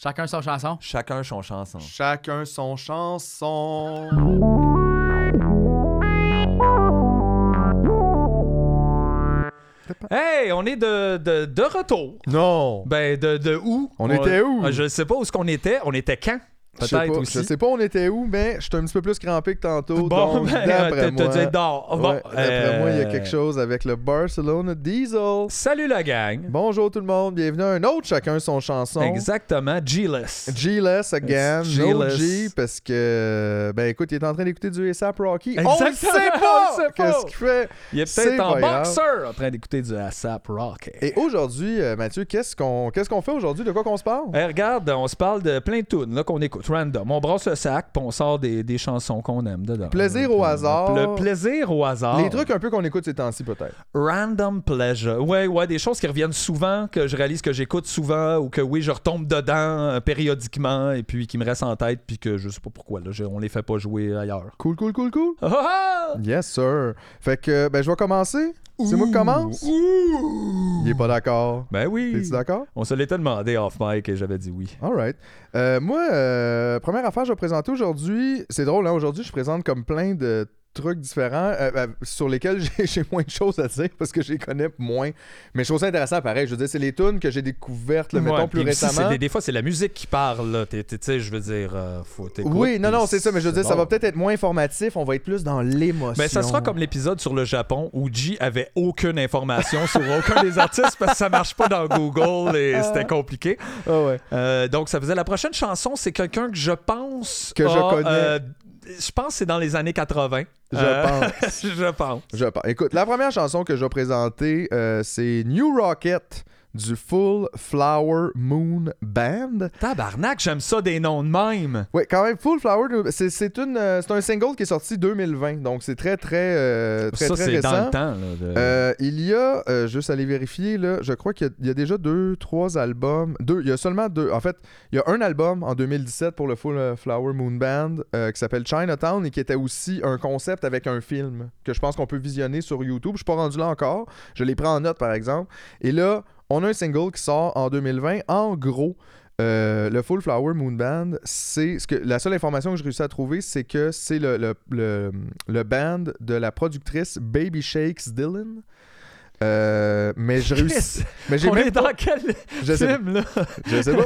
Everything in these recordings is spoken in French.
Chacun son chanson? Chacun son chanson. Chacun son chanson. Hey, on est de, de, de retour. Non. Ben, de, de où? On était où? Ah, Je sais pas où est-ce qu'on était. On était quand? Je sais Peut-être pas, aussi. Je sais pas on était où, mais je suis un petit peu plus crampé que tantôt. Bon, donc, ben, d'après moi, dit dehors. Bon, ouais, d'après moi, il y a euh, quelque chose avec le Barcelona Diesel. Salut la gang. Bonjour tout le monde, bienvenue à un autre chacun son chanson. Exactement, G-less. G-less again, no G-less. G, parce que, ben écoute, il est en train d'écouter du ASAP Rocky. On Exactement, ne sait pas on qu'est-ce qu'il fait? Il est peut-être en boxer en train d'écouter du ASAP Rock. Et aujourd'hui, euh, Mathieu, qu'est-ce qu'on qu'est-ce qu'on fait aujourd'hui? De quoi qu'on se parle? Hey, regarde, on se parle de plein de tunes là, qu'on écoute, random. On brasse le sac, puis on sort des, des chansons qu'on aime dedans. Plaisir au hasard. Le plaisir au hasard. Les trucs un peu qu'on écoute ces temps-ci, peut-être. Random pleasure. Ouais, ouais, des choses qui reviennent souvent, que je réalise que j'écoute souvent, ou que oui, je retombe dedans euh, périodiquement, et puis qui me restent en tête, puis que je sais pas pourquoi, là, je- on les fait pas jouer ailleurs. Cool, cool, cool, cool. Yes, sir. Fait que, ben, je vais commencer. C'est moi qui commence? Ouh! Il est pas d'accord. Ben oui. Es-tu d'accord? On se l'était demandé off mic et j'avais dit oui. Alright. Euh, moi, euh, première affaire, je vais présenter aujourd'hui. C'est drôle, hein? Aujourd'hui, je présente comme plein de trucs différents euh, euh, sur lesquels j'ai- moins de choses à dire parce que je les connais moins. Mais je trouve ça intéressant pareil. Je veux dire, c'est les tunes que j'ai découvertes, mettons, Ouais, plus récemment. des, des fois, c'est la musique qui parle, Tu sais, je veux dire, euh, faut Oui, non, non, c'est ça, mais je veux dire, ça va peut-être être moins informatif, on va être plus dans l'émotion. Ben, ça sera comme l'épisode sur le Japon où G avait aucune information sur aucun des artistes parce que ça marche pas dans Google et c'était compliqué. Ah ouais. Donc, ça faisait la prochaine chanson, c'est quelqu'un que je pense. Que je connais. Je pense que c'est dans les années 80. Je Euh, pense. je pense. Je pense. Écoute, la première chanson que je vais présenter, euh, c'est New Rocket du Full Flower Moon Band. Tabarnak, j'aime ça des noms de même. Oui, quand même, Full Flower, c'est c'est une, euh, c'est un single qui est sorti 2020, donc c'est très, très, euh, très, ça, très c'est récent. dans le temps. là, de- Euh, il y a, euh, juste aller vérifier, là, je crois qu'il y a- il y, a déjà deux, trois albums. Deux, il y a seulement deux. En fait, il y a un album en 2017 pour le Full Flower Moon Band qui s'appelle Chinatown et qui était aussi un concept avec un film que je pense qu'on peut visionner sur YouTube. Je suis pas rendu là encore. Je l'ai pris en note, par exemple. Et là, on a un single qui sort en 2020. En gros, euh, le Full Flower Moon Band, c'est la seule information que j'ai réussi à trouver, c'est que c'est le, le, le, le band de la productrice Baby Shakes Dylan. Euh, mais je réussis. Chris, Mais j'ai on même est pas. dans quel Je sais, film, là? je sais pas.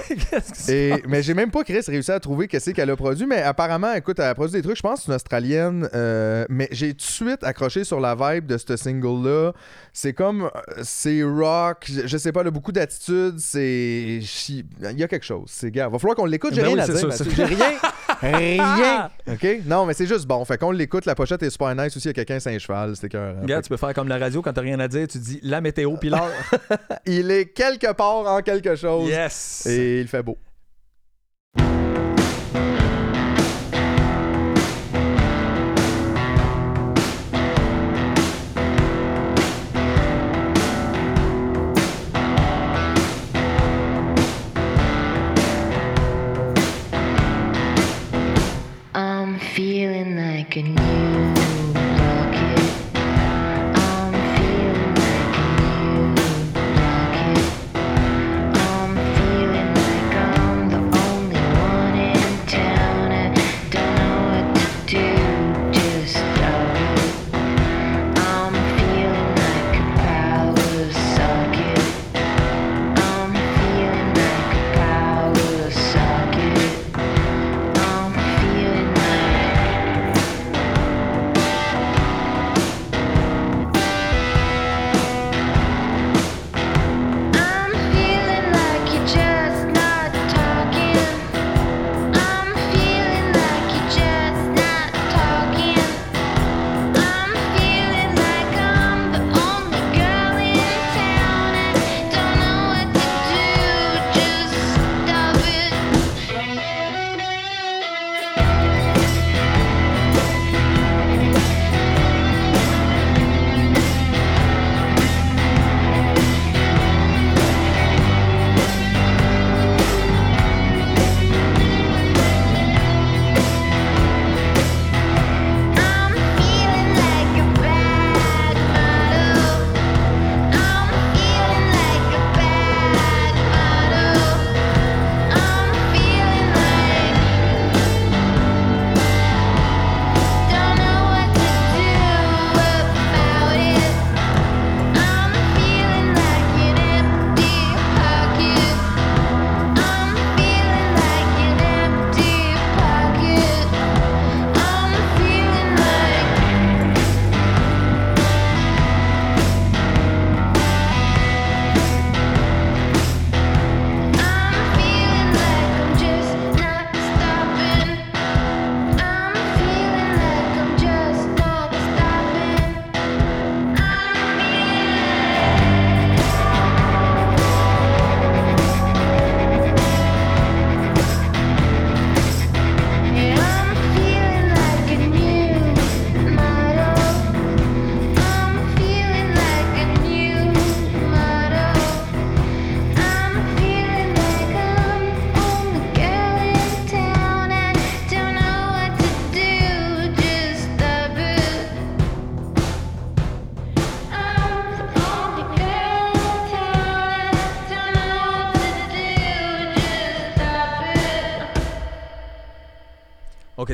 Et, mais j'ai même pas, Chris, réussi à trouver qu'est-ce qu'elle a produit. Mais apparemment, écoute, elle a produit des trucs. Je pense que c'est une Australienne. euh, mais j'ai tout de suite accroché sur la vibe de ce single-là. C'est comme. euh, C'est rock. Je, sais pas, elle a beaucoup d'attitude. C'est. Il y a quelque chose. C'est gars. Va falloir qu'on l'écoute. J'ai Ben rien oui, à dire. J'ai rien. Rien. OK? Non, mais c'est juste bon. Fait qu'on l'écoute. La pochette est super nice aussi. Il y a quelqu'un c'est un cheval. C'était cœur. Regarde, tu peux faire comme la radio quand t'as rien à dire, tu dis la météo puis l'heure. Il est quelque part en quelque chose. yes. Et il fait beau.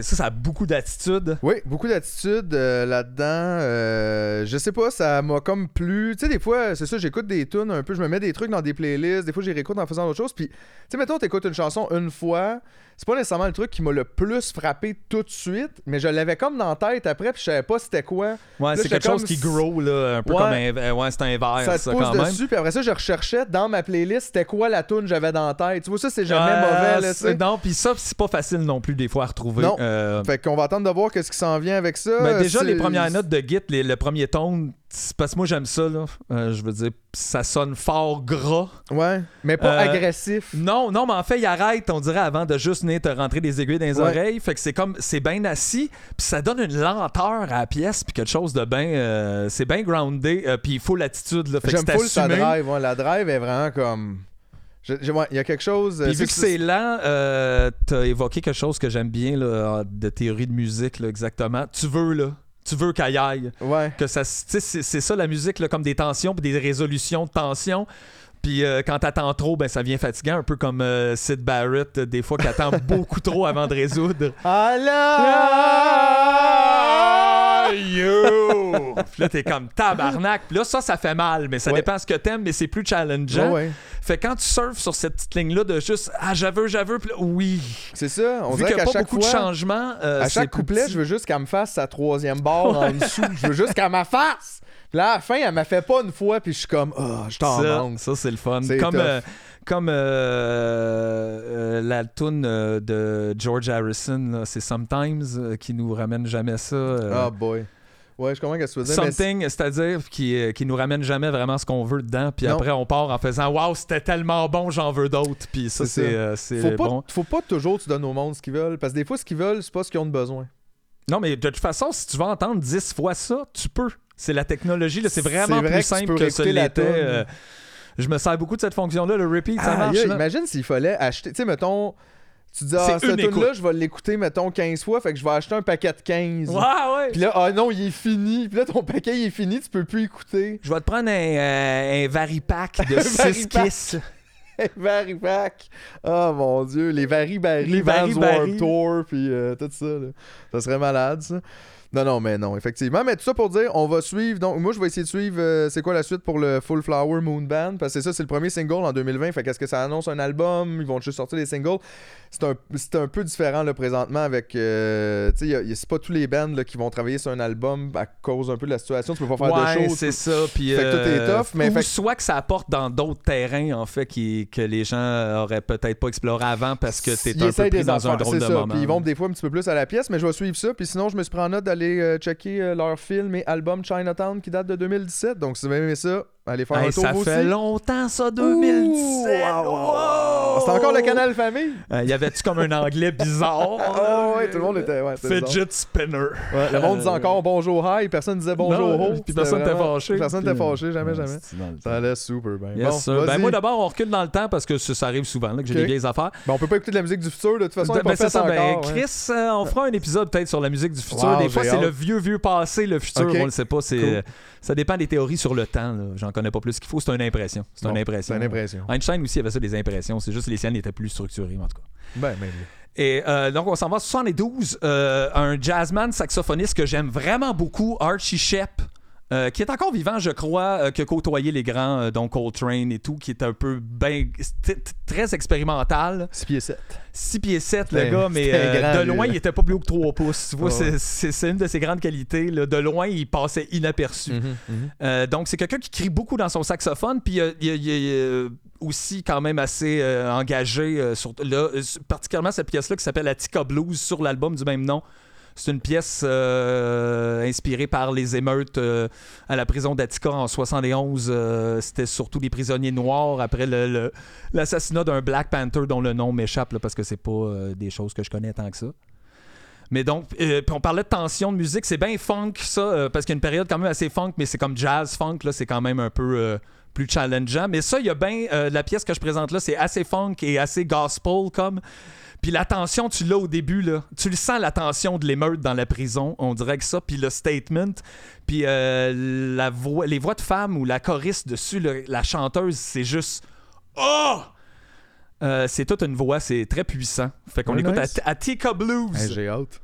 Ça, ça a beaucoup d'attitude. Oui, beaucoup d'attitude euh, là-dedans. Euh, je sais pas, ça m'a comme plu. Tu sais, des fois, c'est ça, j'écoute des tunes un peu, je me mets des trucs dans des playlists, des fois, j'y réécoute en faisant d'autres choses. Puis, tu sais, mettons, t'écoutes une chanson une fois, c'est pas nécessairement le truc qui m'a le plus frappé tout de suite, mais je l'avais comme dans la tête après, puis je savais pas c'était quoi. Ouais, c'est quelque chose qui grow, là, un peu Ouais. comme un. Ouais, c'est un verre, ça ça, pousse quand même. dessus, puis après ça, je recherchais dans ma playlist c'était quoi la tune j'avais dans la tête. Tu vois, ça, c'est jamais Euh, mauvais, là. Non, puis ça, c'est pas facile non plus, des fois, à retrouver. Non. Euh, Fait qu'on va attendre de voir qu'est-ce qui s'en vient avec ça. ben, déjà, les premières notes de Git, les- le premier tone, parce que moi, j'aime ça, là. Euh, je veux dire, ça sonne fort gras. Ouais, mais pas Euh, agressif. Non, non, mais en fait, il arrête, on dirait, avant de juste venir te rentrer des aiguilles dans les Ouais. oreilles. Fait que c'est comme, c'est bien assis, puis ça donne une lenteur à la pièce, puis quelque chose de bien, euh, c'est bien groundé, puis il faut l'attitude, là. Fait que c'est drive. ouais, la drive est vraiment comme. ouais, Il y a quelque chose. Puis vu que c'est lent, euh, t'as évoqué quelque chose que j'aime bien, là, de théorie de musique, là, exactement. Tu veux, là. Tu veux qu'elle aille. Ouais. Que ça, c'est c'est ça la musique, là, comme des tensions, puis des résolutions de tensions. Puis euh, quand t'attends trop, ben ça devient fatigant, un peu comme euh, Sid Barrett, euh, des fois, qui attend beaucoup trop avant de résoudre. Alors! you! Puis là, t'es comme tabarnak. Puis là, ça, ça fait mal, mais ça Ouais. dépend ce que t'aimes, mais c'est plus challengeant. Ouais, ouais. Fait que quand tu surfes sur cette petite ligne-là de juste Ah, j'aveux, j'aveux, puis là, oui. C'est ça. On Vu qu'il n'y a qu'à pas chaque beaucoup fois, de changements. euh, à chaque couplet, petit. je veux juste qu'elle me fasse sa troisième barre en dessous. Je veux juste qu'elle m'a fasse. Puis là, à la fin, elle m'a fait pas une fois, puis je suis comme, ah, je t'en manque. ça, c'est le fun. C'est Comme, euh, comme euh, euh, la tune euh, de George Harrison, c'est Sometimes euh, qui nous ramène jamais ça. euh, Oh boy. Ouais, je comprends que tu veux dire. mais Something, c'est-à-dire qui, euh, qui nous ramène jamais vraiment ce qu'on veut dedans. Puis Non. après, on part en faisant Waouh, c'était tellement bon, j'en veux d'autres. Puis ça, C'est c'est ça. euh, Faut pas, bon. faut pas toujours tu donnes au monde ce qu'ils veulent. Parce que des fois, ce qu'ils veulent, c'est pas ce qu'ils ont de besoin. Non, mais de toute façon, si tu vas entendre 10 fois ça, tu peux. C'est la technologie, là, c'est vraiment vrai plus que simple que ce l'était. euh, je me sers beaucoup de cette fonction-là, le repeat, ça Ah, marche. yeah, là. imagine s'il fallait acheter. Tu sais, mettons, tu dis, ah, cette une tune là écoute. je vais l'écouter, mettons, 15 fois, fait que je vais acheter un paquet de 15. Ouais, ouais. Puis là, ah non, il est fini. Puis là, ton paquet, il est fini, tu peux plus écouter. Je vais te prendre un, euh, un varipack de Un 6 varipack. kisses. Varipack. Oh mon dieu, les Vari Barry, Les Vans Warped. Tour, puis euh, tout ça. là. Ça serait malade, ça. Non, non, mais non, effectivement. Mais tout ça pour dire, on va suivre. Donc, moi, je vais essayer de suivre euh, c'est quoi la suite pour le Full Flower Moon Band. Parce que c'est ça, c'est le premier single en 2020. Fait qu'est-ce que ça annonce un album? Ils vont juste sortir des singles. C'est un, c'est un peu différent là, présentement avec. euh, tu sais, c'est pas tous les bands là, qui vont travailler sur un album à cause un peu de la situation. Tu peux pas faire de Ouais, shows. c'est tu ça. Puis, Fait que tout est euh, tough, mais ou fait que- soit que ça apporte dans d'autres terrains, en fait, qui, que les gens auraient peut-être pas exploré avant parce que t'es un peu pris des dans affaires, un drôle c'est de ça. moment. Puis ils vont des fois un petit peu plus à la pièce, mais je vais suivre ça. Puis sinon, je me suis pris en note d'aller euh, checker euh, leur film et album Chinatown qui date de 2017. Donc si vous avez aimé ça, allez faire Hey, un tour ça vous fait aussi. longtemps, ça, Ouh, 2017. wow, wow, Wow! wow. C'est encore le canal famille? Euh, y avait-tu comme un anglais bizarre? Oh, ouais, tout le monde était. Ouais, c'était bizarre. Fidget spinner. Ouais, le monde disait encore bonjour hi, personne disait bonjour Non, ho. puis C'était personne n'était fâché. Personne Puis, n'était fâché, jamais, jamais. c'est dans le Ça allait super bien. Yes, bon. Ben, moi, d'abord, on recule dans le temps parce que ça, ça arrive souvent là, que j'ai des vieilles affaires. Ben, on peut pas écouter de la musique du futur, de toute façon, Ben, pas fait ça, ben, encore. ouais. Chris, euh, on fera un épisode peut-être sur la musique du futur. Wow, des fois, c'est le vieux, vieux passé, le futur, Ok. on le sait pas. C'est, Cool. euh, Ça dépend des théories sur le temps. là. J'en connais pas plus qu'il faut. C'est une impression. C'est Bon, une impression. C'est une impression. Einstein aussi avait ça, des impressions. C'est juste les siennes étaient plus structurées, en tout cas. Ben, ben, Et euh, donc, on s'en va en 72. euh, un jazzman saxophoniste que j'aime vraiment beaucoup, Archie Shepp. Euh, qui est encore vivant, je crois, euh, qui a côtoyé les grands, euh, donc Coltrane et tout, qui est un peu ben, très expérimental. 6 pieds 7. 6 pieds 7, le gars, mais euh, grand, de loin, il était pas plus haut que 3 pouces. Tu vois, Ouais, c'est- une de ses grandes qualités. là. De loin, il passait inaperçu. Mhm, mhm. Euh, donc, c'est quelqu'un qui crie beaucoup dans son saxophone, puis il, est aussi quand même assez engagé, sur, là, particulièrement cette pièce-là qui s'appelle Attica Blues sur l'album du même nom. C'est une pièce euh, inspirée par les émeutes euh, à la prison d'Attica en 71. Euh, C'était surtout des prisonniers noirs après l'assassinat d'un Black Panther dont le nom m'échappe parce que c'est pas des choses que je connais tant que ça. Mais donc, on parlait de tension de musique, c'est bien funk ça, parce qu'il y a une période quand même assez funk, mais c'est comme jazz funk, là, c'est quand même un peu plus challengeant. Mais ça, il y a bien, la pièce que je présente là, c'est assez funk et assez gospel comme. Puis la tension, tu l'as au début, là. Tu le sens, la tension de l'émeute dans la prison, on dirait que ça. Puis le statement, puis euh, la voix, les voix de femmes ou la choriste dessus, la chanteuse, c'est juste... Oh! Euh, c'est toute une voix, c'est très puissant. Fait qu'on l'écoute nice. à, à Tika Blues. Hey, J'ai hâte.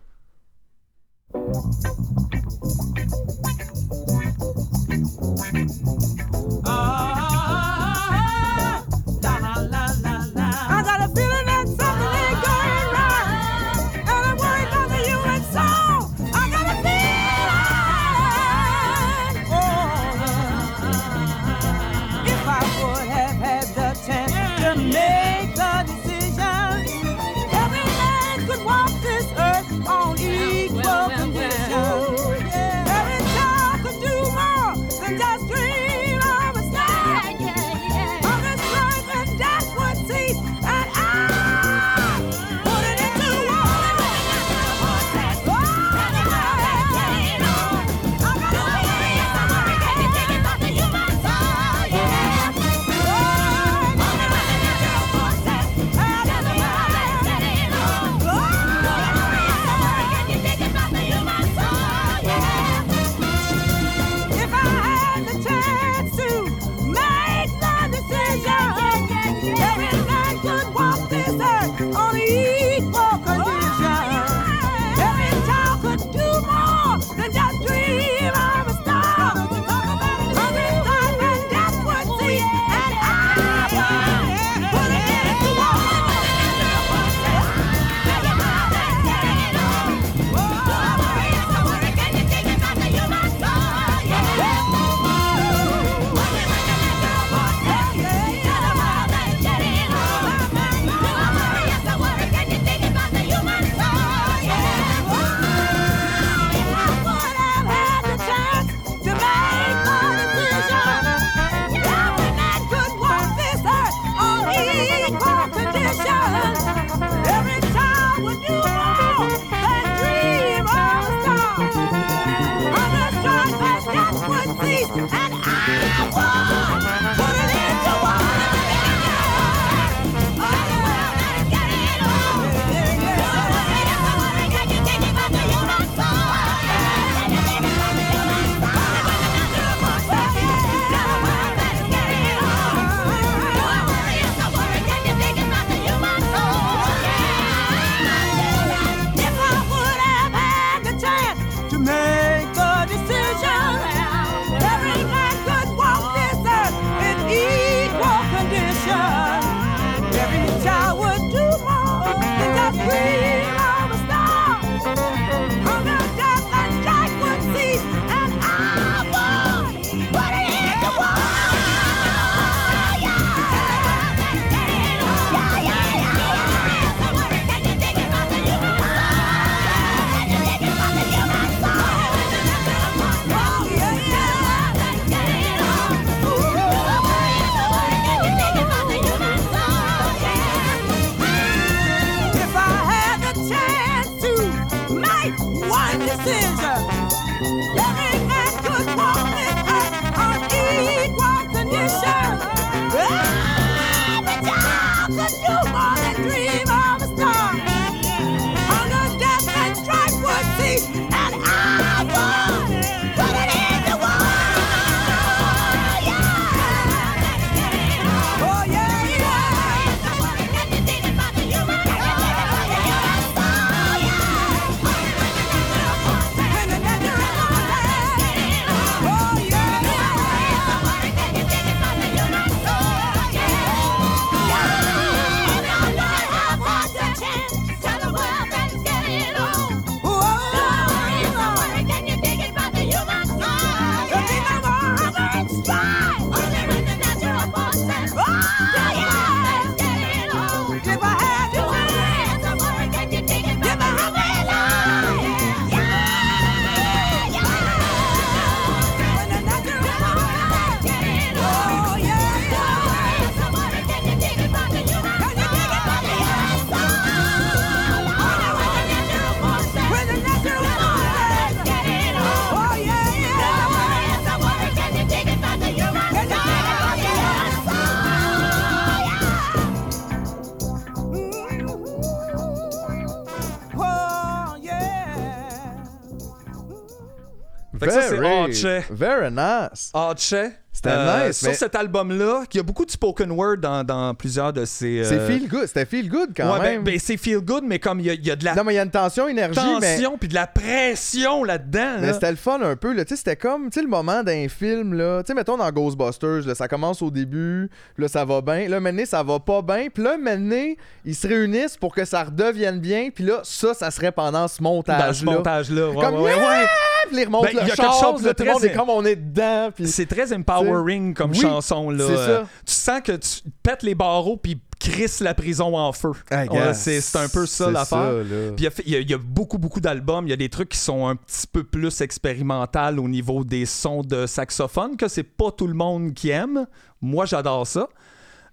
Yeah. Fait que ça, c'est Very, Archet. very nice. Archet. C'était Euh, nice. Sur mais cet album-là, il y a beaucoup de spoken word dans, dans plusieurs de. C'est euh, feel good. C'était feel good quand ouais, ben- même. ben, c'est feel good, mais comme il y, a- il y a de la non, mais il y a une tension, énergie, mais. tension puis de la pression là-dedans. Mais là. c'était le fun un peu, c'était comme, le moment d'un film, là. Tu sais, mettons dans Ghostbusters, là, ça commence au début, là, ça va bien. Là, maintenant, ça va pas bien. Puis là, maintenant, ils se réunissent pour que ça redevienne bien. Puis là, ça, ça serait pendant ce dans montage-là. ce montage-là. Ouais, Comme, ouais, ouais, ouais. Puis ils remontent Ben, il y a quelque chose de très- comme on est dedans. Puis... C'est très empowering comme Oui, chanson. là. Euh, ça. Tu sens que tu pètes les barreaux puis crisses la prison en feu. Ouais, c'est un peu ça l'affaire. Puis y y, il y a beaucoup, beaucoup d'albums. Il y a des trucs qui sont un petit peu plus expérimental au niveau des sons de saxophone, que c'est pas tout le monde qui aime. Moi, j'adore ça.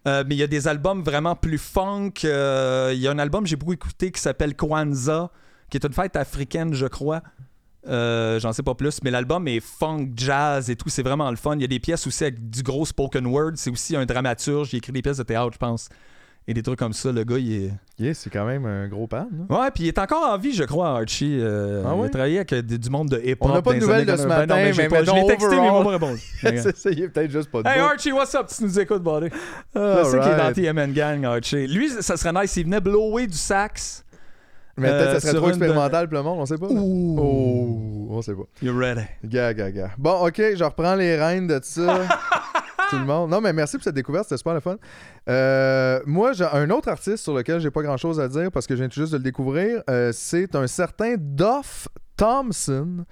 Euh, mais il y a des albums vraiment plus funk. Euh, Il y a un album que j'ai beaucoup écouté qui s'appelle Kwanzaa, qui est une fête africaine, je crois. Euh, J'en sais pas plus, mais l'album est funk, jazz et tout, c'est vraiment le fun. Il y a des pièces aussi avec du gros spoken word. C'est aussi un dramaturge. Il écrit des pièces de théâtre, je pense. Et des trucs comme ça. Le gars, il est. Yeah, c'est quand même un gros pan. là. Ouais, puis il est encore en vie, je crois, Archie. Euh, Ah Il ouais? a travaillé avec euh, du monde de hip-hop. On n'a pas de nouvelles de ce 80. Ben non, matin, mais mais pas- Je l'ai texté, mais il m'a pas répondu. C'est il est peut-être juste pas de Hey bout. Archie, what's up? Tu nous écoutes, buddy? Je sais qu'il est dans. TMN Gang, Archie. Lui, ça serait nice s'il venait blower du sax. Mais peut-être Euh, que ça serait trop expérimental pour le monde, on sait pas. Ouh. Oh, on sait pas. You ready? Gars, gars, gars. Bon, ok, je reprends les rênes de ça. Tout le monde. Non, mais merci pour cette découverte, c'était super le fun. Euh, moi, j'ai un autre artiste sur lequel j'ai pas grand chose à dire parce que je viens tout juste de le découvrir. Euh, c'est un certain Duff Thompson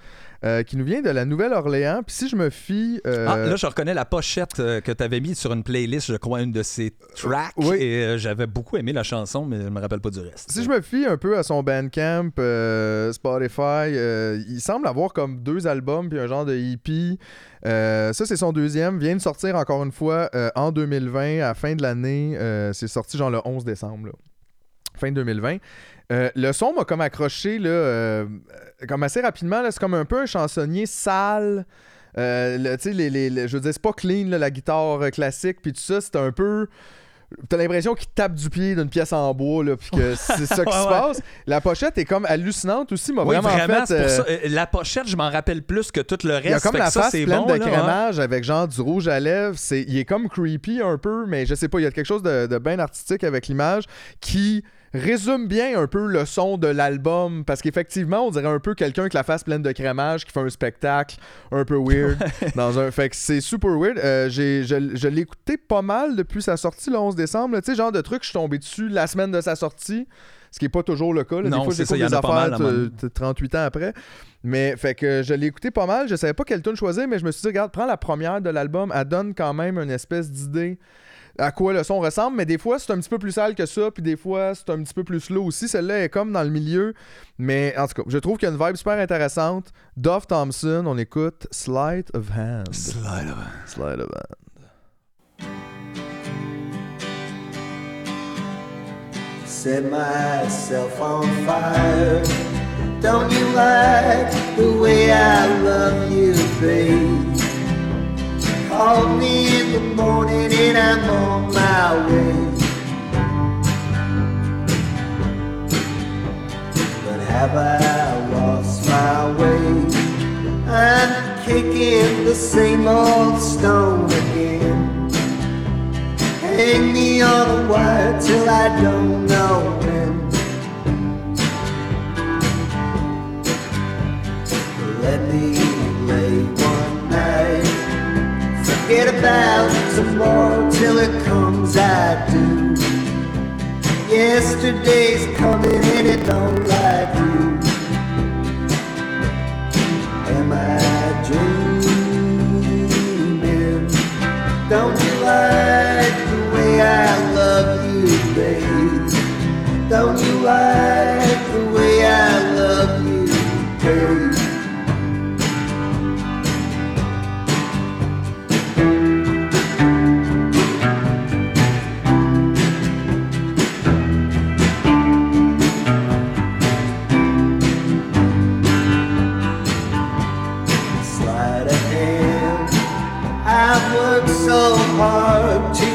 euh, qui nous vient de la Nouvelle-Orléans. Puis si je me fie. euh, Ah, là, je reconnais la pochette euh, que tu avais mise sur une playlist, je crois, une de ses tracks. Oui. Et j'avais beaucoup aimé la chanson, mais je me rappelle pas du reste. Si je me fie un peu à son Bandcamp, Spotify, il semble avoir comme deux albums puis un genre de. Euh, ça, c'est son deuxième. Vient de sortir encore une fois en 2020, à la fin de l'année. C'est sorti genre le 11 décembre. là. Fin 2020. Euh, le son m'a comme accroché là, euh, comme assez rapidement. là. C'est comme un peu un chansonnier sale. Euh, le- tu sais, les, les- les- je veux dire, c'est pas clean, là, la guitare euh, classique, puis tout ça, c'est un peu. T'as l'impression qu'il tape du pied d'une pièce en bois, là, puis que c'est ça qui se ouais. passe. La pochette est comme hallucinante aussi, m'a Oui, vraiment, vraiment, fait. c'est pour ça. La pochette, je m'en rappelle plus que tout le reste. il y a comme la face pleine bon, de hein. crémage avec genre du rouge à lèvres. C'est, il est comme creepy un peu, mais je sais pas, il y a quelque chose de, de bien artistique avec l'image qui résume bien un peu le son de l'album parce qu'effectivement, on dirait un peu quelqu'un avec la face pleine de crémage qui fait un spectacle un peu weird dans un fait que c'est super weird. Euh, j'ai, je, je l'ai écouté pas mal depuis sa sortie le 11 décembre, tu sais genre de truc je suis tombé dessus la semaine de sa sortie. Ce qui est pas toujours le cas. là. Des Non, fois, c'est ça, j'écoute il y en des mal, affaires t- 38 ans après. Mais fait que je l'ai écouté pas mal. Je savais pas quelle tune choisir, mais je me suis dit, regarde, prends la première de l'album. Elle donne quand même une espèce d'idée à quoi le son ressemble. Mais des fois, c'est un petit peu plus sale que ça. Puis des fois, c'est un petit peu plus slow aussi. Celle-là est comme dans le milieu. Mais en tout cas, je trouve qu'il y a une vibe super intéressante. Duff Thompson, on écoute Sleight of Hand. Slide over. Sleight of Hand. set myself on fire. Don't you like the way I love you, babe? Call me in the morning and I'm on my way. But have I lost my way? I'm kicking the same old stone again. Hang me on a wire till I don't know when. Let me Forget about tomorrow till it comes, I do. Yesterday's coming and it don't like you. Am I dreaming? Don't you like the way I love you, babe? Don't you like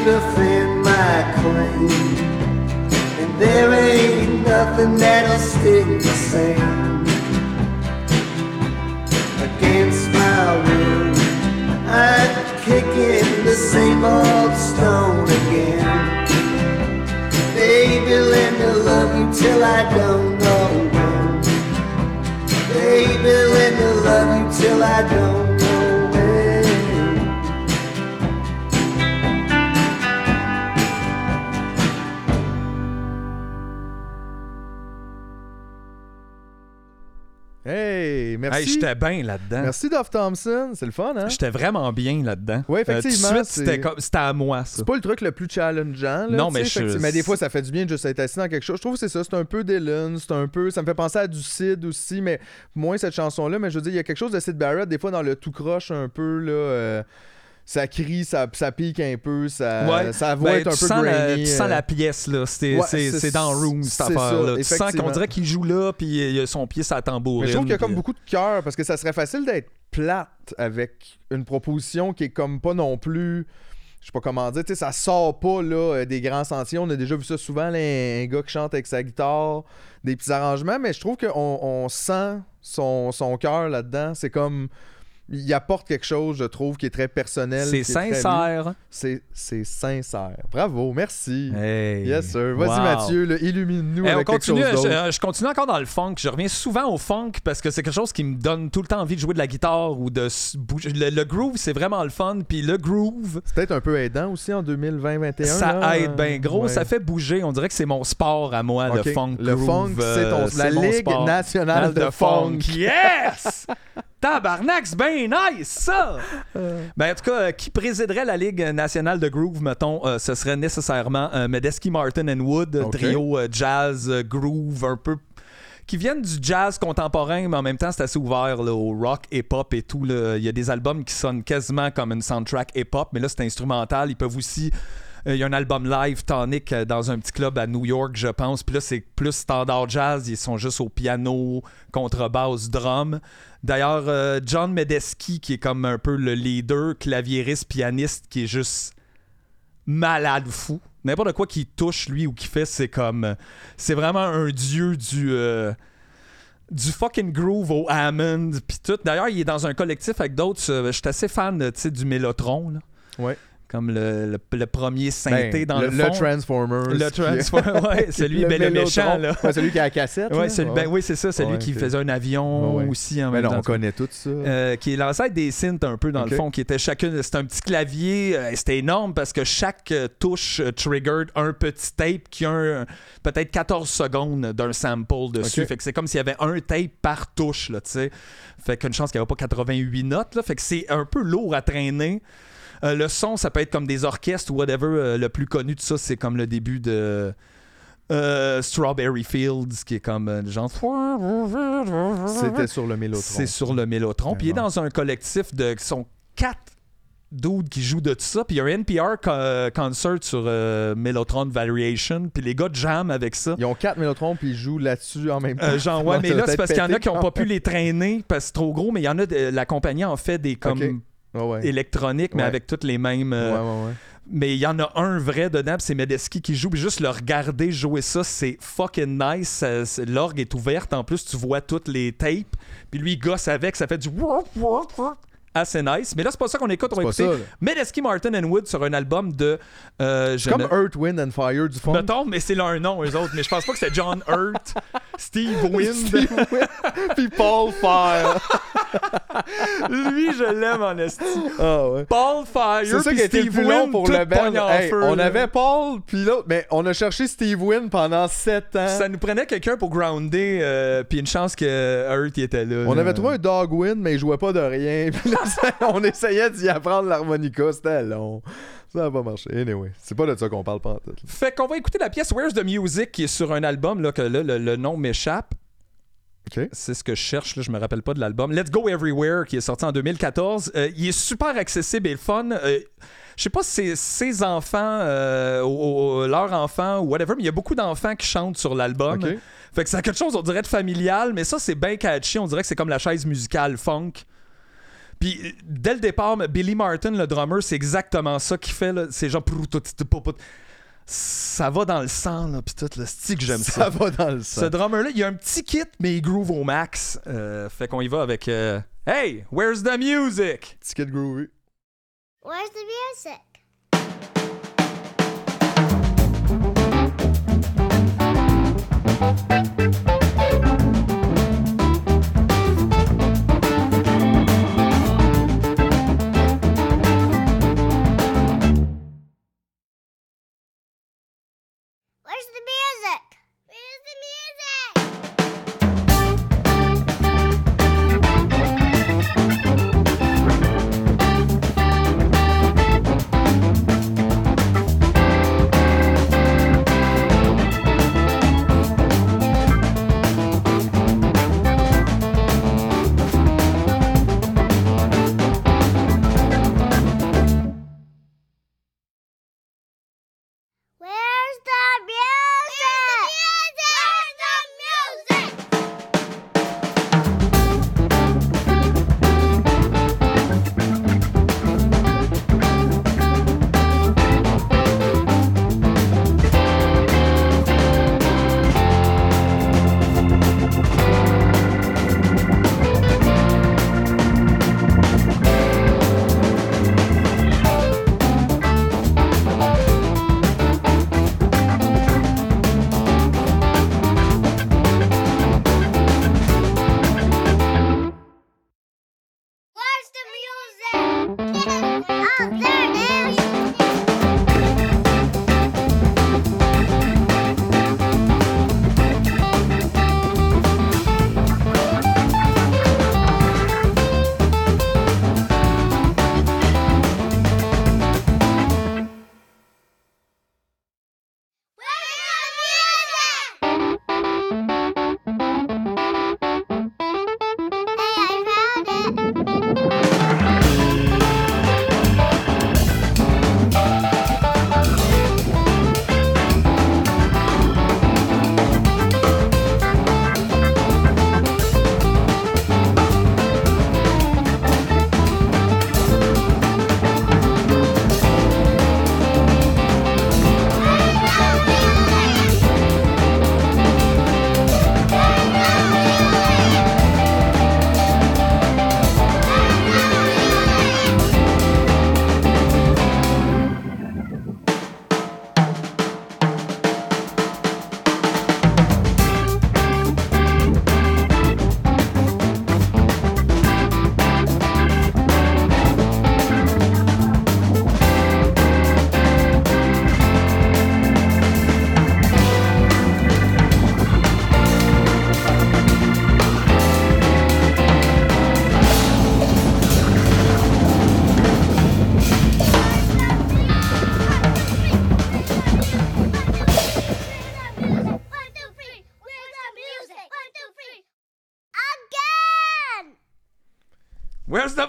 defend my claim. And there ain't nothing that'll stick the same. Against my will, I'm kicking the same old stone again. Baby, let me love you till I don't know when. Baby, let me love you till I don't. Merci. Hey, j'étais bien là-dedans. Merci Dove Thompson, c'est le fun, hein? J'étais vraiment bien là-dedans. Ouais, Euh, effectivement, c'était à moi, ça. C'est pas le truc le plus challengeant. Là, Non, mais je- mais des fois, ça fait du bien de juste être assis dans quelque chose. Je trouve que c'est ça. C'est un peu Dylan. C'est un peu. Ça me fait penser à du Sid aussi, mais moins cette chanson-là. Mais je veux dire, il y a quelque chose de Sid Barrett, des fois, dans le tout croche un peu. là. euh, ça crie, ça, ça pique un peu, ça, Ouais. ça Ben, être un peu la, grainy. tu sens euh. la pièce, là. C'est Ouais, dans Room, cette ça, affaire-là. Tu sens qu'on dirait qu'il joue là, puis il a son pied sur la tambourine. Mais je trouve qu'il y a comme puis- beaucoup de cœur parce que ça serait facile d'être plate avec une proposition qui est comme pas non plus. Je sais pas comment dire, tu sais, ça sort pas là, euh, des grands sentiers. On a déjà vu ça souvent, là, un gars qui chante avec sa guitare, des petits arrangements, mais je trouve qu'on on sent son, son cœur là-dedans. C'est comme. Il apporte quelque chose, je trouve, qui est très personnel. C'est qui est très lui. sincère. C'est c'est sincère. Bravo, merci. Hey. Yes, sir. Vas-y, Wow. Mathieu, illumine-nous Hey, quelque chose je, d'autre. je continue encore dans le funk. Je reviens souvent au funk parce que c'est quelque chose qui me donne tout le temps envie de jouer de la guitare ou de bouger. Le, le groove, c'est vraiment le fun. Puis le groove, C'est peut-être un peu aidant aussi en 2020-2021. ça là. aide bien gros. Ouais. Ça fait bouger. On dirait que c'est mon sport à moi, Ok. le funk. Le groove, funk, c'est euh, ton- la Ligue sport. nationale de funk. Yes! Tabarnak, c'est bien nice, ça! Euh. Ben, en tout cas, euh, qui présiderait la Ligue nationale de groove, mettons, euh, ce serait nécessairement euh, Medeski, Martin and Wood, Ok. trio euh, jazz, euh, groove, un peu qui viennent du jazz contemporain, mais en même temps, c'est assez ouvert là, au rock, hip-hop et tout. là. Il y a des albums qui sonnent quasiment comme une soundtrack hip-hop, mais là, c'est instrumental. Ils peuvent aussi. Euh, Il y a un album live, Tonic, euh, dans un petit club à New York, je pense. Puis là, c'est plus standard jazz. Ils sont juste au piano, contrebasse, drum. D'ailleurs, euh, John Medeski, qui est comme un peu le leader, claviériste, pianiste, qui est juste malade fou. N'importe quoi qu'il touche, lui, ou qu'il fait, c'est comme. C'est vraiment un dieu du. du fucking groove au Hammond, puis tout. D'ailleurs, il est dans un collectif avec d'autres. Je suis assez fan, tu sais, du Mellotron, là. Ouais. Comme le, le- le premier synthé Ben, dans le, le, fond. Transformers. Le qui- Transformer, ouais, celui, ben, le méchant, là. Ouais, celui qui a la cassette. Ouais, celui- ben oui, c'est ça, celui Ouais, qui faisait un avion Ouais, aussi en même temps. on connaît tout ça. Euh, qui est l'ancêtre des synths un peu dans le fond, qui était chacune. C'était un petit clavier, euh, c'était énorme parce que chaque euh, touche triggered un petit tape qui a peut-être 14 secondes d'un sample dessus. Fait que c'est comme s'il y avait un tape par touche, tu sais. Fait qu'une chance qu'il n'y avait pas 88 notes, là. Fait que c'est un peu lourd à traîner. Euh, le son, ça peut être comme des orchestres ou whatever. Euh, le plus connu de ça, c'est comme le début de. euh, Strawberry Fields, qui est comme genre. C'était sur le Mélotron. C'est sur le Mélotron. Puis il est dans un collectif de. qui sont quatre dudes qui jouent de tout ça. Puis il y a un NPR co- concert sur euh, Mellotron Variation. Puis les gars jam avec ça. Ils ont quatre Mélotrons puis ils jouent là-dessus en même temps. Euh, genre, ouais, mais là, c'est parce qu'il y en a qui n'ont pas pu les traîner parce que c'est trop gros, mais il y en a, de- la compagnie en fait des comme. Ouais. électroniques, mais Ouais. avec toutes les mêmes. Euh, ouais, mais il y en a un vrai dedans, c'est Medeski qui joue. Puis juste le regarder jouer ça, c'est fucking nice. L'orgue est ouverte. En plus, tu vois toutes les tapes. Puis lui, il gosse avec. Ça fait du assez nice. Mais là, c'est pas ça qu'on écoute. On va écouter. Medeski, Martin and Wood sur un album de. euh, je comme ne- Earth, Wind and Fire du fond. Mettons, mais c'est leur nom, eux autres. Mais je pense pas que c'est John Hurt, Steve Wind. Steve Wind puis Paul Fire. Lui, je l'aime en esti. Ah ouais. Paul Fire. C'est ça qui a été le Steve plus long pour le band. Hey, feu, on là. avait Paul puis l'autre, mais on a cherché Steve Wynn pendant 7 ans. Ça nous prenait quelqu'un pour grounder, euh, puis une chance que Hurt il était là. On là. avait trouvé un dog win, mais il jouait pas de rien. Puis là, on essayait d'y apprendre l'harmonica, c'était long. Ça n'a pas marché. Anyway, c'est pas de ça qu'on parle pas en tout. Fait qu'on va écouter la pièce Where's the Music qui est sur un album là, que là, le, le nom m'échappe. C'est ce que je cherche, là, je me rappelle pas de l'album. Let's Go Everywhere qui est sorti en 2014. Euh, il est super accessible et le fun. Euh, je sais pas si c'est ses enfants, euh, ou- ou leurs enfants ou whatever, mais il y a beaucoup d'enfants qui chantent sur l'album. Fait que c'est quelque chose, on dirait, de familial, mais ça, c'est bien catchy. On dirait que c'est comme la chaise musicale funk. Puis, euh, dès le départ, Billy Martin, le drummer, c'est exactement ça qu'il fait. C'est genre... Ça va dans le sang, là, pis tout, le stick, j'aime ça. Ça? va dans le Ce sang. drummer-là, il a un petit kit, mais il groove au max. Euh, fait qu'on y va avec... euh, Hey, where's the music? Ticket groovy. Where's the music? Where's the music? Where's the music?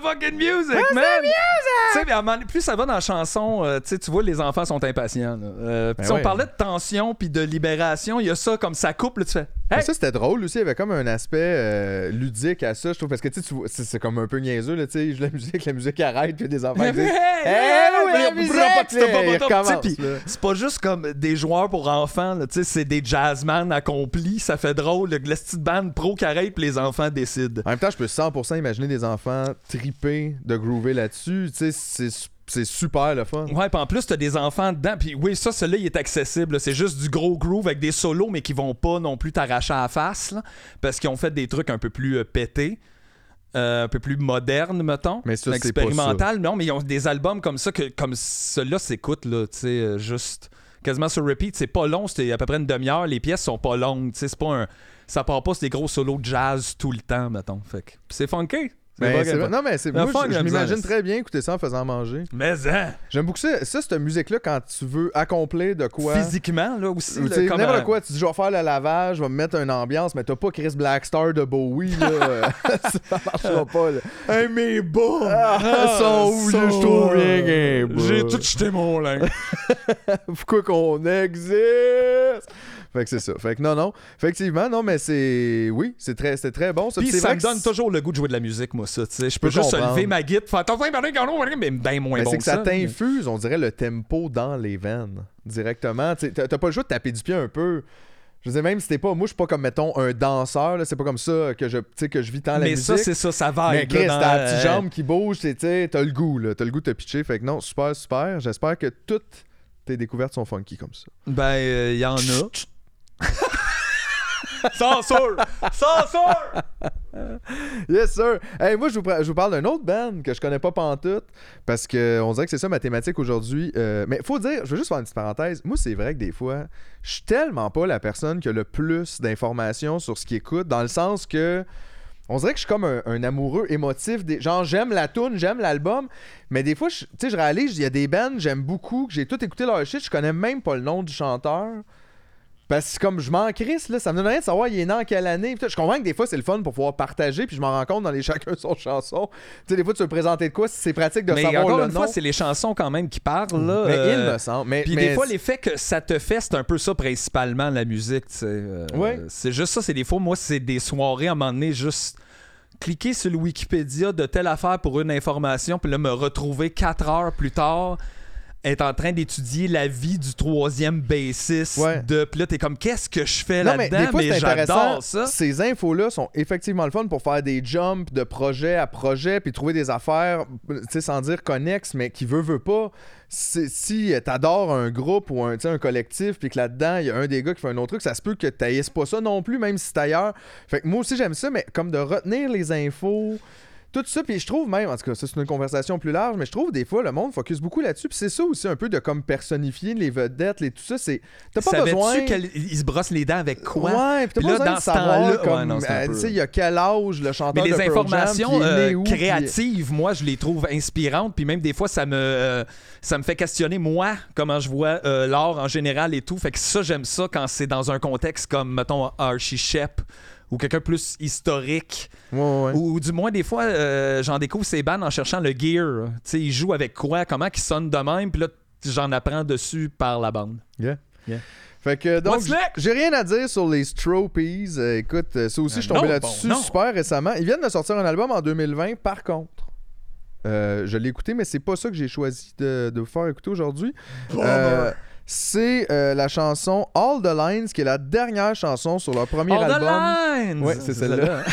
Fucking music, man? À un moment donné, plus ça va dans la chanson, euh, tu vois, les enfants sont impatients. là. Euh, puis Ben si on parlait de tension puis de libération, il y a ça comme ça coupe, là, tu fais. Hey! Ça, c'était drôle aussi. Il y avait comme un aspect euh, ludique à ça, je trouve. Parce que tu sais, c'est comme un peu niaiseux, là, tu sais. la musique, la musique arrête, puis des enfants disent. C'est pas juste comme des joueurs pour enfants, tu sais, c'est des jazzman accomplis, ça fait drôle, le petite bande pro qui arrête puis les enfants décident. En même temps, je peux 100% imaginer des enfants triper de groover là-dessus. Tu sais, c'est- c'est super le fun. Ouais, puis en plus, t'as des enfants dedans. Puis oui, ça, celui-là, il est accessible. C'est juste du gros groove avec des solos, mais qui vont pas non plus t'arracher à la face. là, parce qu'ils ont fait des trucs un peu plus euh, pétés. euh, un peu plus modernes, mettons. Mais ça, c'est Expérimental. Non, mais ils ont des albums comme ça, que, comme celui-là s'écoute, là, tu sais, euh, juste quasiment sur repeat. C'est pas long, c'était à peu près une demi-heure. Les pièces sont pas longues, tu sais, c'est pas un... Ça part pas sur des gros solos de jazz tout le temps, mettons. Fait c'est funky. Ben, c'est vrai. non, mais c'est moi, je, je m'imagine très bien écouter ça en faisant manger. Mais hein, J'aime beaucoup ça. Ça, cette musique-là, quand tu veux accomplir de quoi. physiquement, là aussi. Tu sais, n'importe quoi, tu dis je vais faire le lavage, je vais me mettre une ambiance, mais t'as pas Chris Blackstar de Bowie, là. ça marchera pas, là. Hey, mes bas! Ah, sont où, je trouve rien. J'ai tout jeté mon linge. Pourquoi qu'on existe? Fait que c'est ça. Fait que non, non. Effectivement, non, mais c'est. Oui, c'est très, c'est très bon. Ça, Puis ça me donne toujours le goût de jouer de la musique, moi, ça. Tu sais, je peux juste comprendre. lever ma guitare, faire ben, mais bien moins Mais bon c'est que ça ça. mais- t'infuse, on dirait, le tempo dans les veines directement. Tu T'as pas le choix de taper du pied un peu. Je veux dire, même si t'es pas. Moi, je suis pas comme, mettons, un danseur. là, C'est pas comme ça que je, que je vis tant la Mais musique. ça, c'est ça, ça va. Mais Chris, t'as la petite jambe qui bouge, tu sais, t'as le goût, là. T'as le goût de te pitcher. Fait que non, super, super. J'espère que toutes tes découvertes sont funky comme ça. Ben, il y en a. Censure! Censure! Yes, sir. Hey, moi, je vous, je vous parle d'un autre band que je connais pas pantoute parce que on dirait que c'est ça ma thématique aujourd'hui. Euh, mais faut dire, je veux juste faire une petite parenthèse. Moi, c'est vrai que des fois, je suis tellement pas la personne qui a le plus d'informations sur ce qu'il écoute, dans le sens que. On dirait que je suis comme un, amoureux émotif. Genre, j'aime la tune, j'aime l'album, mais des fois, je- tu sais, je réalise, il y a des bands, j'aime beaucoup, que j'ai tout écouté leur shit, je connais même pas le nom du chanteur. Parce que comme je m'en crisse, là, ça me donne rien de savoir il est né en quelle année. Puis, je comprends que des fois c'est le fun pour pouvoir partager, puis je m'en rends compte dans les chacun son chanson. Tu sais, des fois tu veux présenter de quoi, c'est pratique de Mais savoir encore le une nom. fois, c'est les chansons quand même qui parlent, là. mais euh, il me semble. Mais, Puis mais des fois, l'effet que ça te fait, c'est un peu ça principalement, la musique. euh, Ouais. C'est juste ça, c'est des fois, moi, c'est des soirées à un moment donné, juste cliquer sur le Wikipédia de telle affaire pour une information, puis là, me retrouver quatre heures plus tard être en train d'étudier la vie du troisième bassiste Ouais. de puis là t'es comme qu'est-ce que je fais mais là-dedans? c'est intéressant. j'adore ça Ces infos-là sont effectivement le fun pour faire des jumps de projet à projet, puis trouver des affaires, tu sais, sans dire connexes, mais qui veut, veut pas. Si t'adores un groupe ou un, un collectif, puis que là-dedans, il y a un des gars qui fait un autre truc, ça se peut que t'haïsses pas ça non plus, même si c'est ailleurs. Fait que moi aussi, j'aime ça, mais comme de retenir les infos. Tout ça, puis je trouve même, en tout cas, ça c'est une conversation plus large, mais je trouve des fois le monde focus beaucoup là-dessus, puis c'est ça aussi un peu de comme personnifier les vedettes, les tout ça, c'est t'as pas savais-tu besoin. qu'il se brosse les dents avec quoi? Ouais, puis t'as pas là, besoin dans de savoir comme, euh, tu sais, il y a quel âge le chanteur Mais les de Pearl Jam, informations euh, où, puis- créatives, moi, je les trouve inspirantes. Puis même des fois, ça me, euh, ça me fait questionner, moi, comment je vois euh, l'art en général et tout. Fait que ça, j'aime ça quand c'est dans un contexte comme, mettons, Archie Shep ou quelqu'un plus historique. Ouais, ouais. Ou, ou du moins, des fois, euh, j'en découvre ces bandes en cherchant le gear. Tu sais, ils jouent avec quoi, comment ils sonnent de même. Puis là, j'en apprends dessus par la bande. Yeah. Yeah. Fait que donc, j'ai rien à dire sur les Stropies. Euh, écoute, euh, ça aussi, je suis tombé là-dessus bon, super récemment. Ils viennent de sortir un album en 2020, par contre. euh, je l'ai écouté, mais c'est pas ça que j'ai choisi de, de vous faire écouter aujourd'hui. Euh, c'est euh, la chanson All the Lines, qui est la dernière chanson sur leur premier All the album. lines! Ouais, c'est celle-là.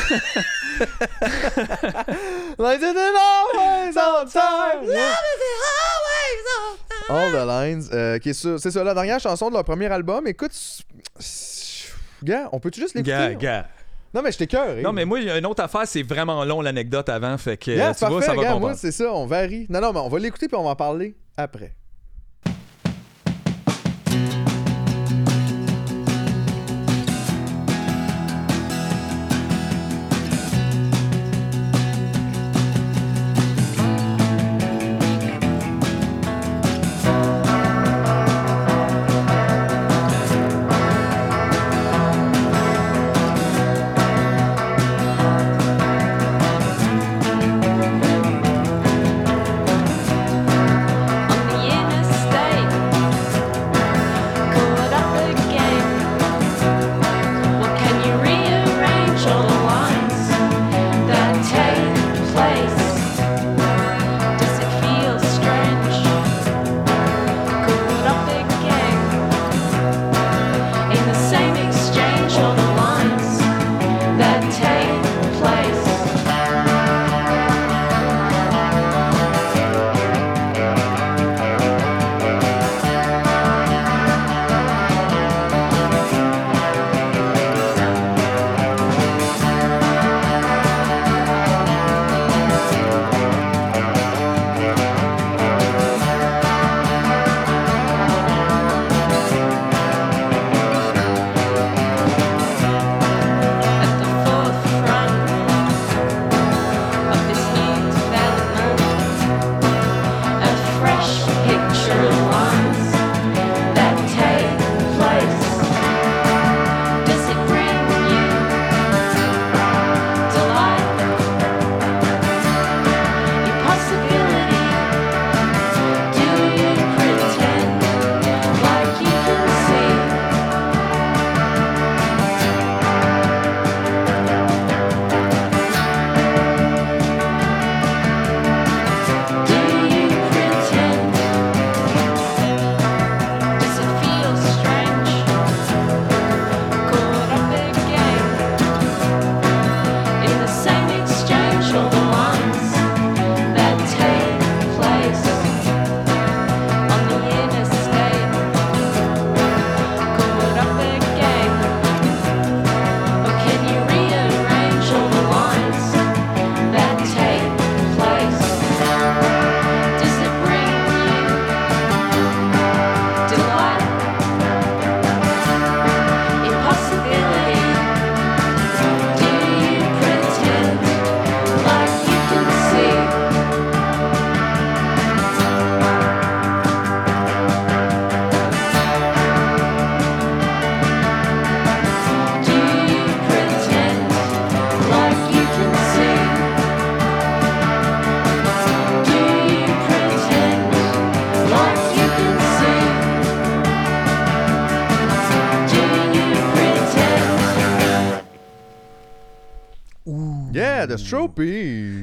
The always on time. All the Lines, euh, qui est sur- c'est ça, la dernière chanson de leur premier album. Écoute, gars, on peut-tu juste l'écouter? Gars, gars. Non, mais je t'ai cœur. Non, mais moi, il y a une autre affaire, c'est vraiment long l'anecdote avant. Fait que Yeah, c'est tu vois, parfait, ça va gars, comprendre. moi, c'est ça, on varie. Non, non, mais on va l'écouter puis on va en parler après.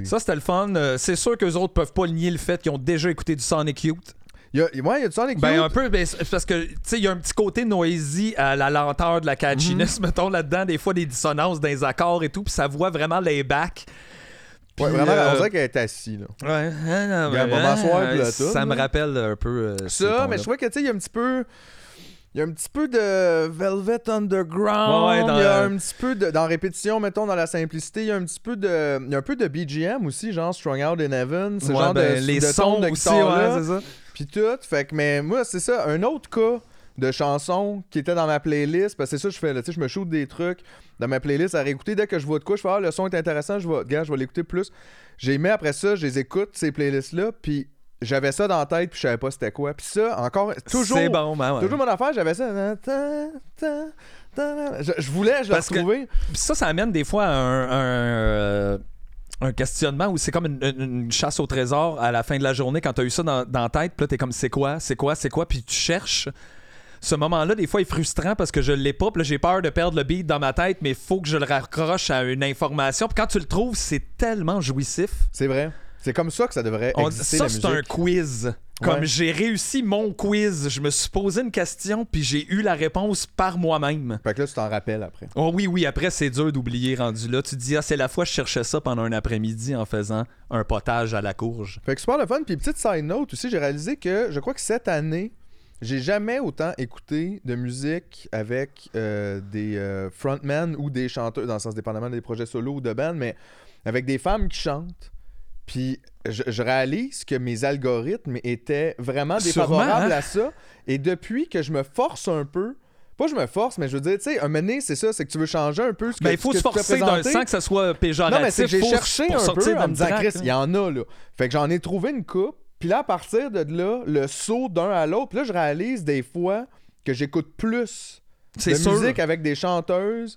Ça, c'était le fun. Euh, c'est sûr qu'eux autres peuvent pas nier le fait qu'ils ont déjà écouté du Sonic Youth. Y a, ouais, il y a du Sonic Ben, Youth. un peu, ben, parce que, tu sais, il y a un petit côté noisy à la lenteur de la catchiness, Mhm. mettons, là-dedans, des fois, des dissonances dans les accords et tout, puis ça voit vraiment les back. Ouais, vraiment, euh, on dirait qu'elle est assise, là. Ouais, ah, non, Regarde, mais, on va m'asseoir, puis là, Ça me rappelle un peu. euh, Ça, mais je vois que, tu sais, il y a un petit peu... Il y a un petit peu de Velvet Underground. Ouais, ouais, dans il y a un petit peu de... Dans répétition, mettons, dans la simplicité, il y a un petit peu de... Il y a un peu de BGM aussi, genre Strung Out in Heaven. Ce Ouais, genre ben, de, les de sons de aussi, c'est ça. puis tout. Fait que, mais moi, c'est ça, un autre cas de chansons qui était dans ma playlist, parce que c'est ça que je fais, là, tu sais, je me shoot des trucs dans ma playlist à réécouter. Dès que je vois de quoi, je fais, ah, le son est intéressant, je vais, gars, je vais l'écouter plus. J'ai mis après ça, je les écoute, ces playlists-là, puis j'avais ça dans la tête, puis je savais pas c'était quoi. Puis ça, encore, toujours, C'est bon, ben ouais. toujours mon affaire, j'avais ça. Ta. Je, je voulais, je l'ai que- retrouvé. Puis ça, ça amène des fois à un, un, euh, un questionnement où c'est comme une, chasse au trésor à la fin de la journée quand t'as eu ça dans, dans la tête, puis là, t'es comme c'est quoi, c'est quoi, c'est quoi, puis tu cherches. Ce moment-là, des fois, est frustrant parce que je l'ai pas, puis là, j'ai peur de perdre le beat dans ma tête, mais il faut que je le raccroche à une information. Puis quand tu le trouves, c'est tellement jouissif. C'est vrai. C'est comme ça que ça devrait On- exister, ça, c'est un quiz. Comme Ouais. j'ai réussi mon quiz, je me suis posé une question, puis j'ai eu la réponse par moi-même. Fait que là, tu t'en rappelles après. Oh oui, oui, après, c'est dur d'oublier rendu là. Tu te dis, ah, c'est la fois que je cherchais ça pendant un après-midi en faisant un potage à la courge. Fait que super le fun. Puis petite side note aussi, j'ai réalisé que je crois que cette année, j'ai jamais autant écouté de musique avec euh, des euh, frontmen ou des chanteurs, dans le sens dépendamment des projets solo ou de band, mais avec des femmes qui chantent. Puis je, je réalise que mes algorithmes étaient vraiment Sûrement, défavorables hein? à ça. Et depuis que je me force un peu, pas je me force, mais je veux dire, tu sais, un donné, c'est ça, c'est que tu veux changer un peu ce que, Ben, il faut se forcer présenté. sans que ça soit péjoratif. Non, mais c'est que j'ai cherché un peu dans en me disant, Chris, hein. il y en a, là. Fait que j'en ai trouvé une coupe. Puis là, à partir de là, le saut d'un à l'autre, là, je réalise des fois que j'écoute plus de sûr. musique avec des chanteuses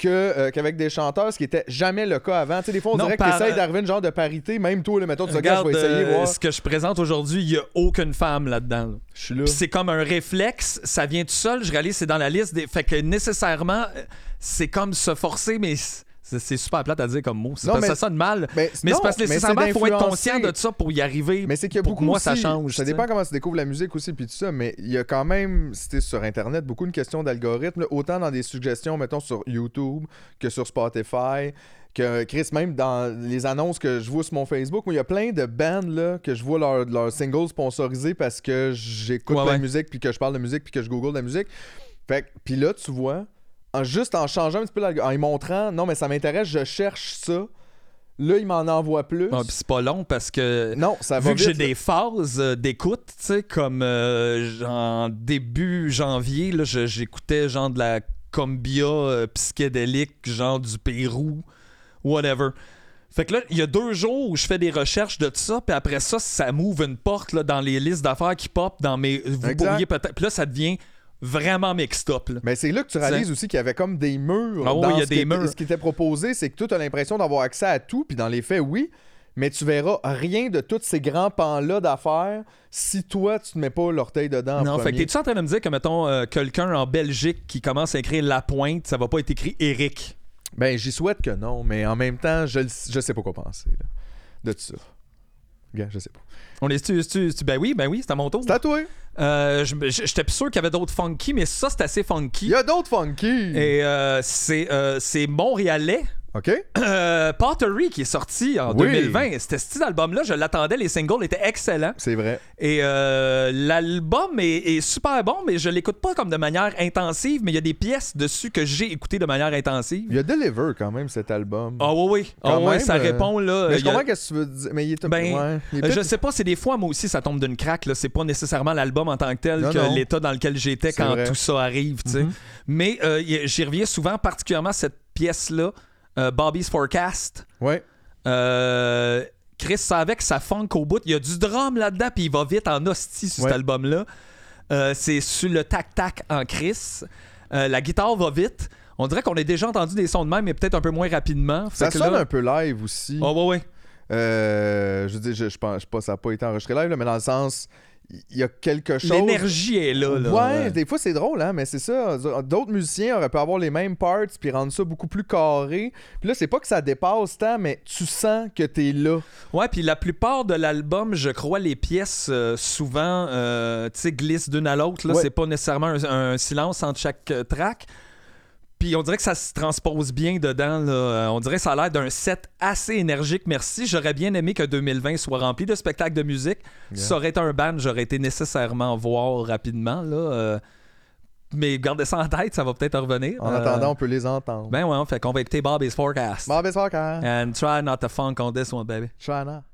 que, euh, qu'avec des chanteurs, ce qui était jamais le cas avant. Tu sais, des fois, on Non, dirait que par- tu essayes d'arriver à une genre de parité. Même toi, là, mettons, tu regardes, Regarde, je vais essayer, euh, voir. ce que je présente aujourd'hui, il n'y a aucune femme là-dedans. là. Je suis là. C'est comme un réflexe, ça vient tout seul, je réalise c'est dans la liste des... Fait que nécessairement, euh, c'est comme se forcer, mais c'est, super plate à dire comme mot. C'est Non, parce que mais- ça sonne mal. Mais, c'est parce que nécessairement, il faut être conscient de ça pour y arriver. Mais c'est qu'il y a beaucoup moi, aussi, ça change. Ça dépend comment tu découvres la musique aussi, puis tout ça. Mais il y a quand même, c'était sur Internet, beaucoup une question d'algorithme. Autant dans des suggestions, mettons, sur YouTube que sur Spotify. Que Chris, même dans les annonces que je vois sur mon Facebook, il y a plein de bands là, que je vois leurs leur singles sponsorisés parce que j'écoute Ouais, de la ouais. musique, puis que je parle de musique, puis que je google de la musique. Fait puis là, tu vois, en, juste en changeant un petit peu, en y montrant, non, mais ça m'intéresse, je cherche ça. Là, il m'en envoie plus. Ah, c'est pas long parce que non, ça va vu que j'ai des phases euh, d'écoute, tu sais, comme euh, en début janvier, j'écoutais genre de la combia euh, psychédélique, genre du Pérou, whatever. Fait que là, il y a deux jours où je fais des recherches de ça, puis après ça, ça m'ouvre une porte là, dans les listes d'affaires qui pop, dans mes. Vous pourriez peut-être. Puis là, ça devient vraiment mixed up. là. Mais c'est là que tu réalises aussi qu'il y avait comme des murs. Ah oui, dans il y a ce des murs. Ce qui était proposé, c'est que toi, tu as l'impression d'avoir accès à tout, puis dans les faits, oui, mais tu verras rien de tous ces grands pans-là d'affaires si toi, tu te mets pas l'orteil dedans. en Non, fait que t'es-tu en train de me dire que, mettons, euh, quelqu'un en Belgique qui commence à écrire La Pointe, ça va pas être écrit Eric? Ben, j'y souhaite que non, mais en même temps, je, je sais pas quoi penser là, de tout ça. Gars, je sais pas. On est tu, tu, tu- ben oui, ben oui, c'est à mon tour. C'est à toi. Euh, je- je- J'étais plus sûr qu'il y avait d'autres funky, mais ça, c'est assez Il funky. y a d'autres funky. Et euh, c'est euh, c'est Montréalais. OK? Euh, Pottery qui est sorti en Oui. 2020. C'était ce petit album-là, je l'attendais, les singles étaient excellents. C'est vrai. Et euh, l'album est, est super bon, mais je l'écoute pas comme de manière intensive, mais il y a des pièces dessus que j'ai écoutées de manière intensive. Il y a Deliver quand même, cet album. Ah oui, oui. Ah Quand ouais, même, ça euh, répond là. mais je a- comprends qu'est-ce que tu veux dire. Mais il est, Ben, ouais, il est Je sais pas, c'est des fois, moi aussi, ça tombe d'une craque. C'est pas nécessairement l'album en tant que tel Non, que l'état dans lequel j'étais quand vrai. tout ça arrive. sais. Mhm. Mais j'y reviens souvent, particulièrement cette pièce-là, euh, Bobby's Forecast. Ouais. Euh, Chris savait que ça funk au bout. Il y a du drum là-dedans, puis il va vite en hostie sur Ouais. cet album-là. Euh, c'est sur le tac-tac en Chris. Euh, la guitare va vite. On dirait qu'on a déjà entendu des sons de même, mais peut-être un peu moins rapidement. Fait Ça que sonne là- un peu live aussi. Oh, ouais, ouais. Je veux dire, je, je pense je pas, ça n'a pas été enregistré live, là, mais dans le sens, il y a quelque chose. L'énergie est là. là. Ouais, des fois c'est drôle, hein, mais c'est ça. D'autres musiciens auraient pu avoir les mêmes parts puis rendre ça beaucoup plus carré. Puis là, c'est pas que ça dépasse tant, mais tu sens que t'es là. Ouais, puis la plupart de l'album, je crois, les pièces euh, souvent, euh, tu sais, glissent d'une à l'autre. Là, Ouais. c'est pas nécessairement un, un silence entre chaque euh, track. Puis on dirait que ça se transpose bien dedans. Là. Euh, On dirait que ça a l'air d'un set assez énergique. Merci. J'aurais bien aimé que 2020 soit rempli de spectacles de musique. Si ça aurait été un band, j'aurais été nécessairement voir rapidement. Là. euh, mais gardez ça en tête, ça va peut-être revenir. En Euh, attendant, on peut les entendre. Ben ouais, fait qu'on va écouter Bobby's Forecast. Bob et Soccer. And try not to funk on this one, baby. China. Come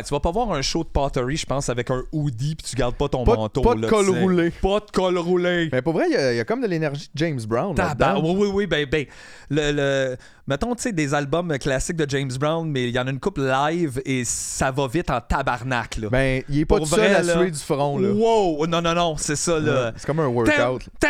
Ouais, tu vas pas voir un show de pottery, je pense, avec un hoodie puis tu gardes pas ton Pas manteau. pas de là, col roulé. Pas de col roulé. Mais pour vrai, il y, a- il y a comme de l'énergie de James Brown. Oui, oui, oui. Ben, ben, le, le- mettons, tu sais, des albums classiques de James Brown, mais il y en a une coupe live et ça va vite en tabarnak, là. Ben, il est pas tout seul vrai, à là. suer du front, là. Wow! Non, non, non, c'est ça, là. Ouais, C'est comme un workout. C'est.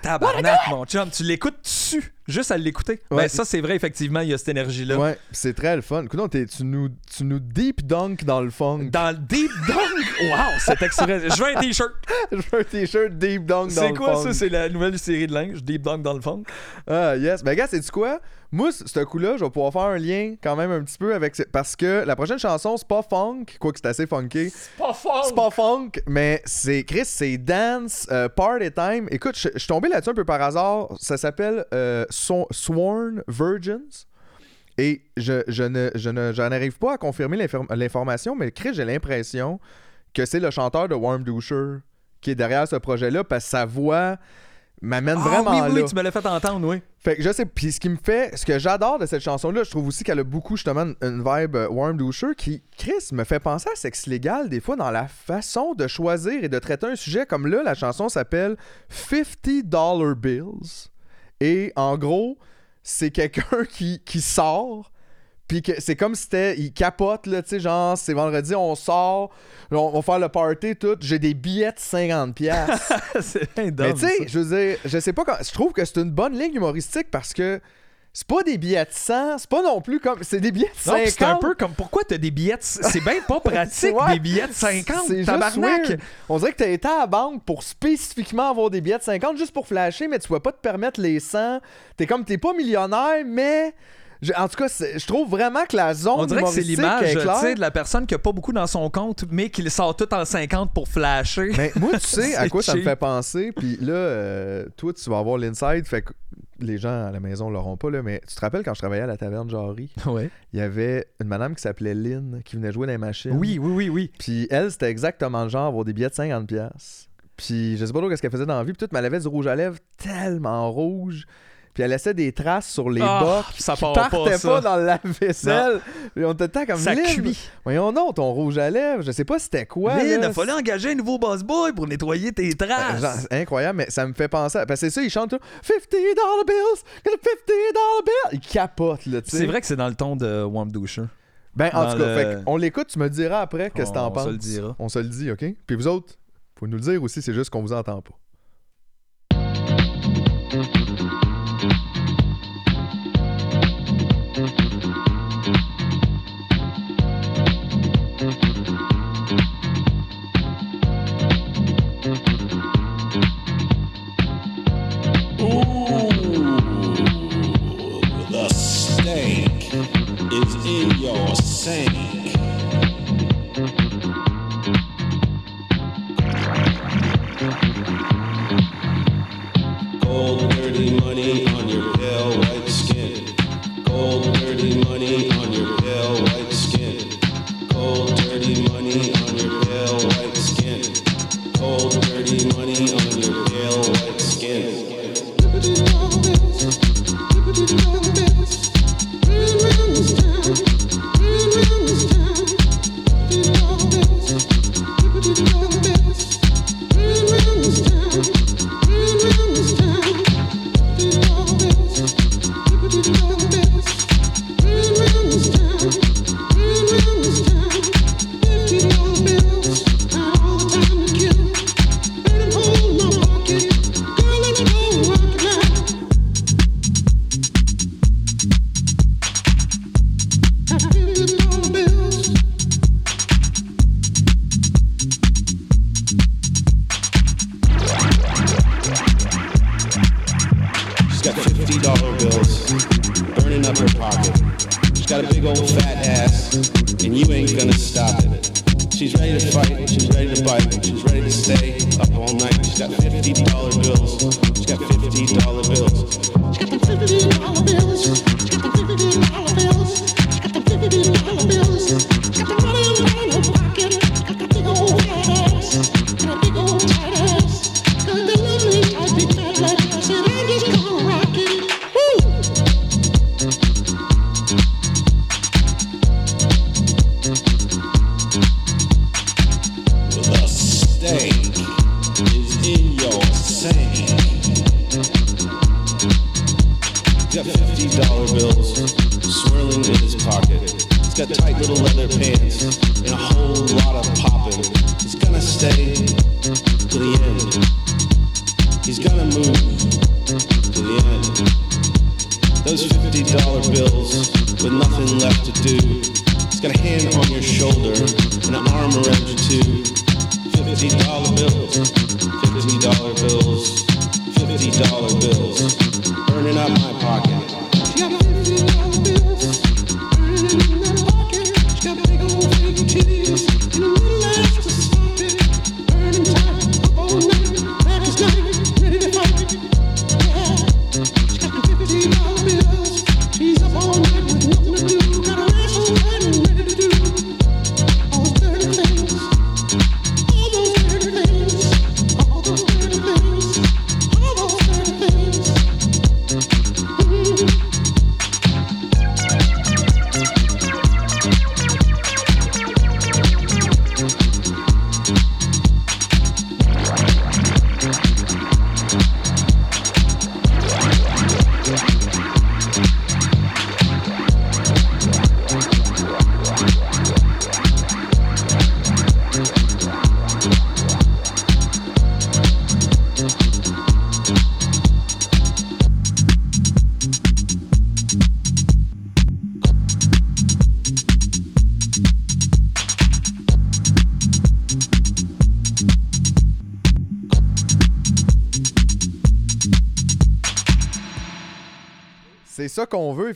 Tabarnak, mon chum, tu l'écoutes dessus, juste à l'écouter. Ouais. Ben ça, c'est vrai, effectivement, il y a cette énergie-là. Ouais, c'est très le fun. Écoute, tu nous, tu nous deep dunk dans le funk. Dans le Deep Dunk, wow, cet extrait. Je veux un t-shirt. Je veux un t-shirt deep dunk dans C'est le quoi funk. Ça? C'est la nouvelle série de linge, Deep Dunk dans le fond. Ah, yes. Ben, gars, c'est quoi? Moi, ce coup-là, je vais pouvoir faire un lien quand même un petit peu avec. ce- Parce que la prochaine chanson, c'est pas funk, quoique c'est assez funky. Pas fort. C'est pas funk, mais c'est Chris, c'est dance, euh, party time. Écoute, je je suis tombé là-dessus un peu par hasard. Ça s'appelle euh, Sworn Virgins. Et je, je ne, je ne, j'en arrive pas à confirmer l'inform- l'information, mais Chris, j'ai l'impression que c'est le chanteur de Warm Doucher qui est derrière ce projet-là parce que sa voix m'amène Ah, vraiment oui, oui, là. tu me l'as fait entendre, oui. Fait que je sais, puis ce qui me fait, ce que j'adore de cette chanson-là, je trouve aussi qu'elle a beaucoup justement une- une vibe euh, Warm Doucher qui, Chris, me fait penser à Sexe Légal des fois dans la façon de choisir et de traiter un sujet comme là, la chanson s'appelle 50 Dollar Bills. Et en gros, c'est quelqu'un qui, qui sort. Puis que c'est comme si c'était. Il capote, là, tu sais, genre, c'est vendredi, on sort, on, va faire le party, tout. J'ai des billets de 50$. piastres. c'est bien Mais tu sais, je veux dire, je sais pas quand. Je trouve que c'est une bonne ligne humoristique parce que c'est pas des billets de 100, c'est pas non plus comme. C'est des billets de Non, 50. puis c'est un peu comme pourquoi t'as des billets de... C'est bien pas pratique, Ouais. des billets de 50, C'est juste tabarnak. On dirait que t'as été à la banque pour spécifiquement avoir des billets de 50 juste pour flasher, mais tu pouvais pas te permettre les 100. T'es comme, t'es pas millionnaire, mais. Je- en tout cas, je trouve vraiment que la zone On dirait que c'est l'image de la personne qui a pas beaucoup dans son compte, mais qui le sort tout en 50 pour flasher. Mais moi, tu sais à quoi ça me fait penser. Puis là, euh, toi, tu vas avoir l'inside. Fait que les gens à la maison l'auront pas, là. Mais tu te rappelles quand je travaillais à la taverne Jarry, Ouais. il y avait une madame qui s'appelait Lynn qui venait jouer dans les machines. Oui, oui, oui, oui. Puis elle, c'était exactement le genre avoir des billets de 50$. piastres. Puis je sais pas trop qu'est-ce qu'elle faisait dans la vie. Puis tout, mais elle avait du rouge à lèvres tellement rouge. Puis elle laissait des traces sur les Ah, bocs ça qui part pas, partaient ça. pas, dans le lave-vaisselle. Et on était tout le temps comme Ça Lynn, cuit. Voyons donc, ton rouge à lèvres. Je sais pas c'était quoi. Là. il fallait engager un nouveau boss boy pour nettoyer tes Euh, traces. genre, c'est incroyable, mais ça me fait penser. à- Parce que c'est ça, ils chantent tout. 50 dollar bills, got a 50 dollar bill. Ils capotent, là, tu sais. C'est vrai que c'est dans le ton de Warm Doucher. Ben, en dans tout cas, le- fait qu'on l'écoute, tu me diras après qu'est-ce que t'en On penses. se le dira. On se le dit, OK? Puis vous autres, faut nous le dire aussi, c'est juste qu'on vous entend pas. Your got tight little leather pants and a whole lot of popping. It's gonna stay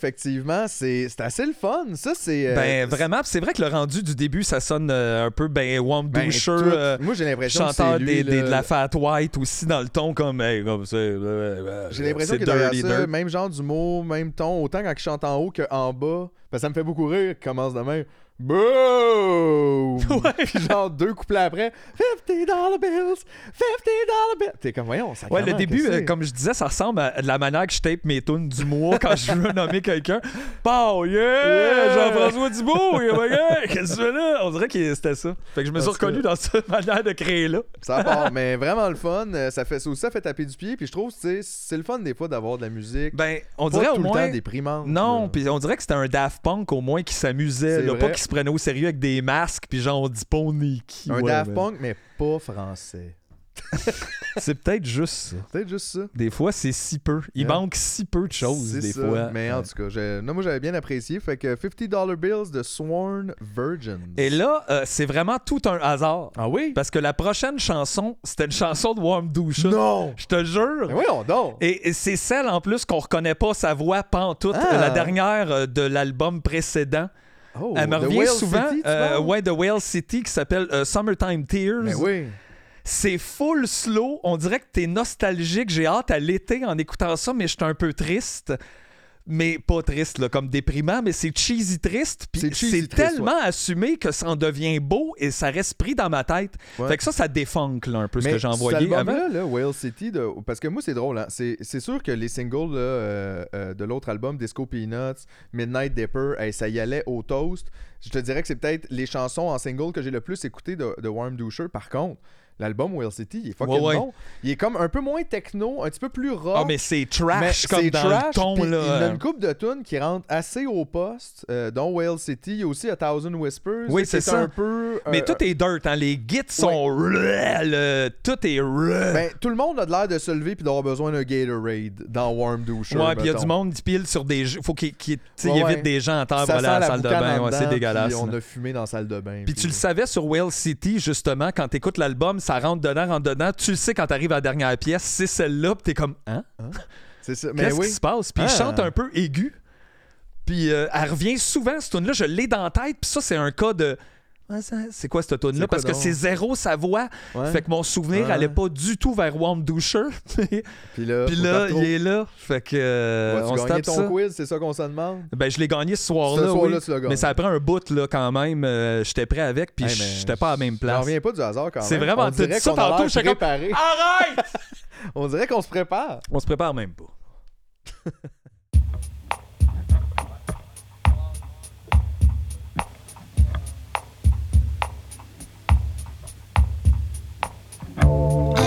effectivement. C'est assez le fun. Ça, c'est. euh, Ben vraiment, c'est vrai que le rendu du début, ça sonne euh, un peu ben Wam ben, euh, Moi, j'ai l'impression que chanteur lui, des, de la Fat White aussi dans le ton comme hey, comme ça. euh, J'ai l'impression que derrière ça, dirt. même genre d'humour, même ton, autant quand il chante en haut qu'en bas. Que ça me fait beaucoup rire qu'il commence de même. Boom! Puis genre deux couplets après, 50 dollar bills, 50 dollar bills. T'es comme, voyons, ça Ouais, le début, euh, comme je disais, ça ressemble à de la manière que je tape mes tunes du mois quand je veux nommer quelqu'un. Pow, yeah! Yeah! Jean-François Dubois, yeah! Qu'est-ce que tu là? On dirait que c'était ça. Fait que je me suis que- reconnu dans cette manière de créer là. Ça part, mais vraiment le fun. euh, Ça fait ça aussi, ça fait taper du pied. Puis je trouve, tu sais, c'est le fun des fois d'avoir de la musique. Ben, on pas dirait tout au le moins. déprimante. Non, puis on dirait que c'était un Daft Punk au moins qui s'amusait, là, pas qui se prenait au sérieux avec des masques, puis genre on dit pas on est qui. Un Ouais, Daft mais Punk, mais pas français. C'est peut-être juste ça. Peut-être juste ça. Des fois, c'est si peu. Il Ouais. manque si peu de choses, des ça. fois. Mais en Ouais. tout cas, non, moi j'avais bien apprécié. Fait que 50 dollar bills de Sworn Virgins. Et là, euh, c'est vraiment tout un hasard. Ah oui? Parce que la prochaine chanson, c'était une chanson de Warm Douche. Non! Je te jure. Mais voyons donc! Et, et c'est celle en plus qu'on reconnaît pas sa voix pantoute, Ah. la dernière euh, de l'album précédent. Oh, Elle me The revient Whale souvent, City, tu euh, ouais, de Whale City qui s'appelle euh, Summertime Tears. Mais oui. C'est full slow. On dirait que t'es nostalgique. J'ai hâte à l'été en écoutant ça, mais je suis un peu triste. Mais pas triste, là, comme déprimant, mais c'est cheesy triste. Puis C'est tellement assumé que ça en devient beau et ça reste pris dans ma tête. Ouais. Fait que ça, ça défunk là, un peu ce que j'ai envoyé avant. album-là, là, Whale City, de- parce que moi, c'est drôle. Hein? C'est, sûr que les singles là, euh, euh, de l'autre album, Disco Peanuts, Midnight Dipper, hey, ça y allait au toast. Je te dirais que c'est peut-être les chansons en single que j'ai le plus écouté de, de Warm Doucher. Par contre, l'album Whale City, il est fucking Ouais, ouais. bon. Il est comme un peu moins techno, un petit peu plus rock. Ah, mais c'est trash Mais comme dans trash, le ton, puis là. Il y a une coupe de tunes qui rentrent assez au poste, euh, dont Whale City. Il y a aussi A Thousand Whispers. Oui, c'est ça. un peu. Mais euh, tout est dirt, hein. Les gits sont. le- Tout est. Ben, tout le monde a de l'air de se lever puis d'avoir besoin d'un Gatorade dans Warm Doucher. Ouais, puis il y a du monde qui pile sur des. jeux. Faut qu'il Ouais, il évite ouais. des gens à terre Ça sent à la salle de bain. en Ouais, c'est dégueulasse. on a fumé dans la salle de bain. Puis tu le savais sur Whale City, justement, quand t'écoutes l'album, ça rentre dedans, rentre dedans. Tu le sais quand t'arrives à la dernière pièce, c'est celle-là, pis t'es comme, hein? C'est ça. Mais Qu'est-ce oui. qui se passe? Puis il Ah. chante un peu aigu. Puis euh, elle revient souvent, cette tune là je l'ai dans la tête, puis ça, c'est un cas de. Ça- C'est quoi cette tune là Parce que c'est zéro sa voix. Ouais. Fait que mon souvenir Ah. allait pas du tout vers Warm Doucher. Puis là, Puis il est là. Fait que. euh, on se gagner tape ton ça. quiz, c'est ça qu'on se demande? Ben, je l'ai gagné ce soir-là. Ce soir-là, oui. tu l'as gagné. Mais ça a pris un bout, là, quand même. Euh, J'étais prêt avec, puis Hey, j'étais pas à la même place. reviens pas du hasard quand même. C'est vraiment- On dit ça a tantôt, comme- préparé. Arrête! On dirait qu'on se prépare. On se prépare même pas. Oh.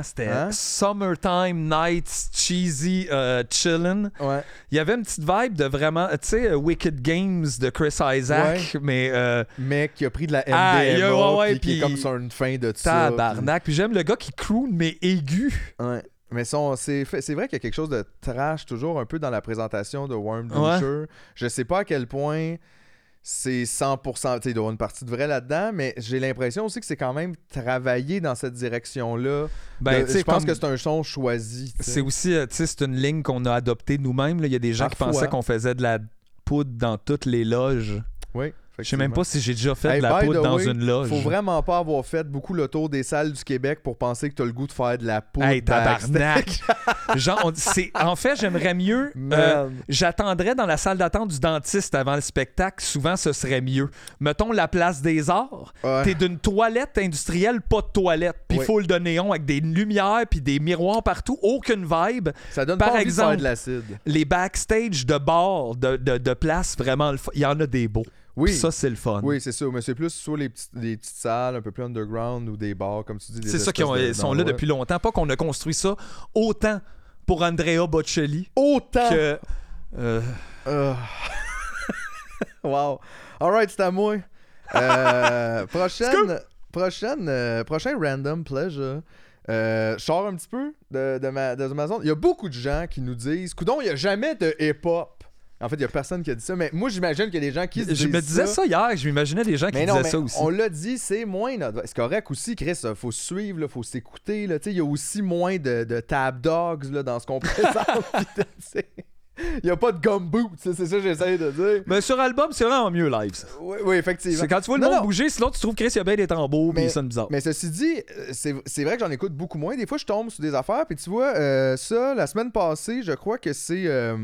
Hein, c'était Hein? Summertime Nights Cheesy euh, Chillin'. Ouais. Il y avait une petite vibe de vraiment, tu sais, euh, Wicked Games de Chris Isaac, mais euh, Mec qui a pris de la MDMA, ouais, ouais, puis qui est comme sur une fin de ça. tabarnak. Puis j'aime le gars qui croune, mais aigu. Ouais. Mais son- c'est vrai qu'il y a quelque chose de trash toujours un peu dans la présentation de Worm Ouais. Doucher. Je sais pas à quel point c'est 100%, tu sais, il doit y avoir une partie de vrai là-dedans, mais j'ai l'impression aussi que c'est quand même travaillé dans cette direction-là. Ben, sais, je pense comme- que c'est un son choisi. C'est aussi, euh, tu sais, c'est une ligne qu'on a adoptée nous-mêmes. Il y a des gens qui pensaient qu'on faisait de la poudre dans toutes les loges. Oui. Je sais même pas si j'ai déjà fait Hey, de la poudre dans way, une loge. Faut vraiment pas avoir fait beaucoup le tour des salles du Québec pour penser que t'as le goût de faire de la poudre. Hey, tabarnak! Genre, on- c'est- en fait, j'aimerais mieux. Euh, J'attendrais dans la salle d'attente du dentiste avant le spectacle. Souvent, ce serait mieux. Mettons la place des arts. Ouais. T'es d'une toilette industrielle, pas de toilette. Puis Oui. full de néon avec des lumières puis des miroirs partout. Aucune vibe. Ça donne Par pas envie de faire exemple, de l'acide. Les backstage de bars, de, de, de places, vraiment, il y en a des beaux. Oui. Ça, c'est le fun. Oui, c'est ça. Mais c'est plus soit les petites, les petites salles un peu plus underground ou des bars, comme tu dis. C'est ça qui sont là depuis longtemps. Pas qu'on a construit ça autant pour Andrea Bocelli Autant. que. euh, Ah. wow. Alright, c'est à moi. Euh, prochaine. Prochaine. euh, prochain random pleasure. Euh, je sors un petit peu de, de ma, de ma zone. Il y a beaucoup de gens qui nous disent Coudon, il n'y a jamais de hip-hop. En fait, il n'y a personne qui a dit ça, mais moi, j'imagine qu'il y a des gens qui se Je disent me disais ça, hier, je m'imaginais des gens qui Mais non, disaient mais ça aussi. on l'a dit, c'est moins notre... C'est correct aussi, Chris, faut se suivre, là, faut s'écouter. Il y a aussi moins de, de tab dogs là, dans ce qu'on présente. Il n'y a pas de gumboot, c'est ça que j'essaie de dire. Mais sur album, c'est vraiment mieux live. ça. Oui, oui, effectivement. C'est quand tu vois le Non, monde non. bouger, sinon tu trouves Chris, il y a bien des tambours, puis Mais- sonne bizarre. Mais ceci dit, euh, c'est c'est vrai que j'en écoute beaucoup moins. Des fois, je tombe sur des affaires. Puis tu vois, euh, ça, la semaine passée, je crois que c'est euh,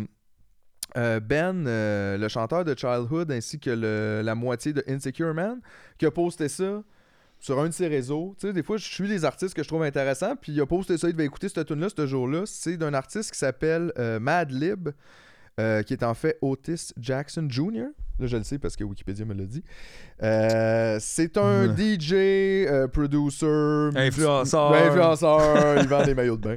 euh, Ben, euh, le chanteur de Childhood, ainsi que le- la moitié de Insecure Man, qui a posté ça sur un de ses réseaux. Tu sais, des fois, je suis des artistes que je trouve intéressants. Puis il a posté ça, il devait écouter cette tune là ce jour-là. C'est d'un artiste qui s'appelle euh, Madlib. euh, qui est en fait Otis Jackson Jr. Là, je le sais parce que Wikipédia me l'a dit. Euh, c'est un DJ, euh, producer, Influenceur. Influenceur, il vend des maillots de bain.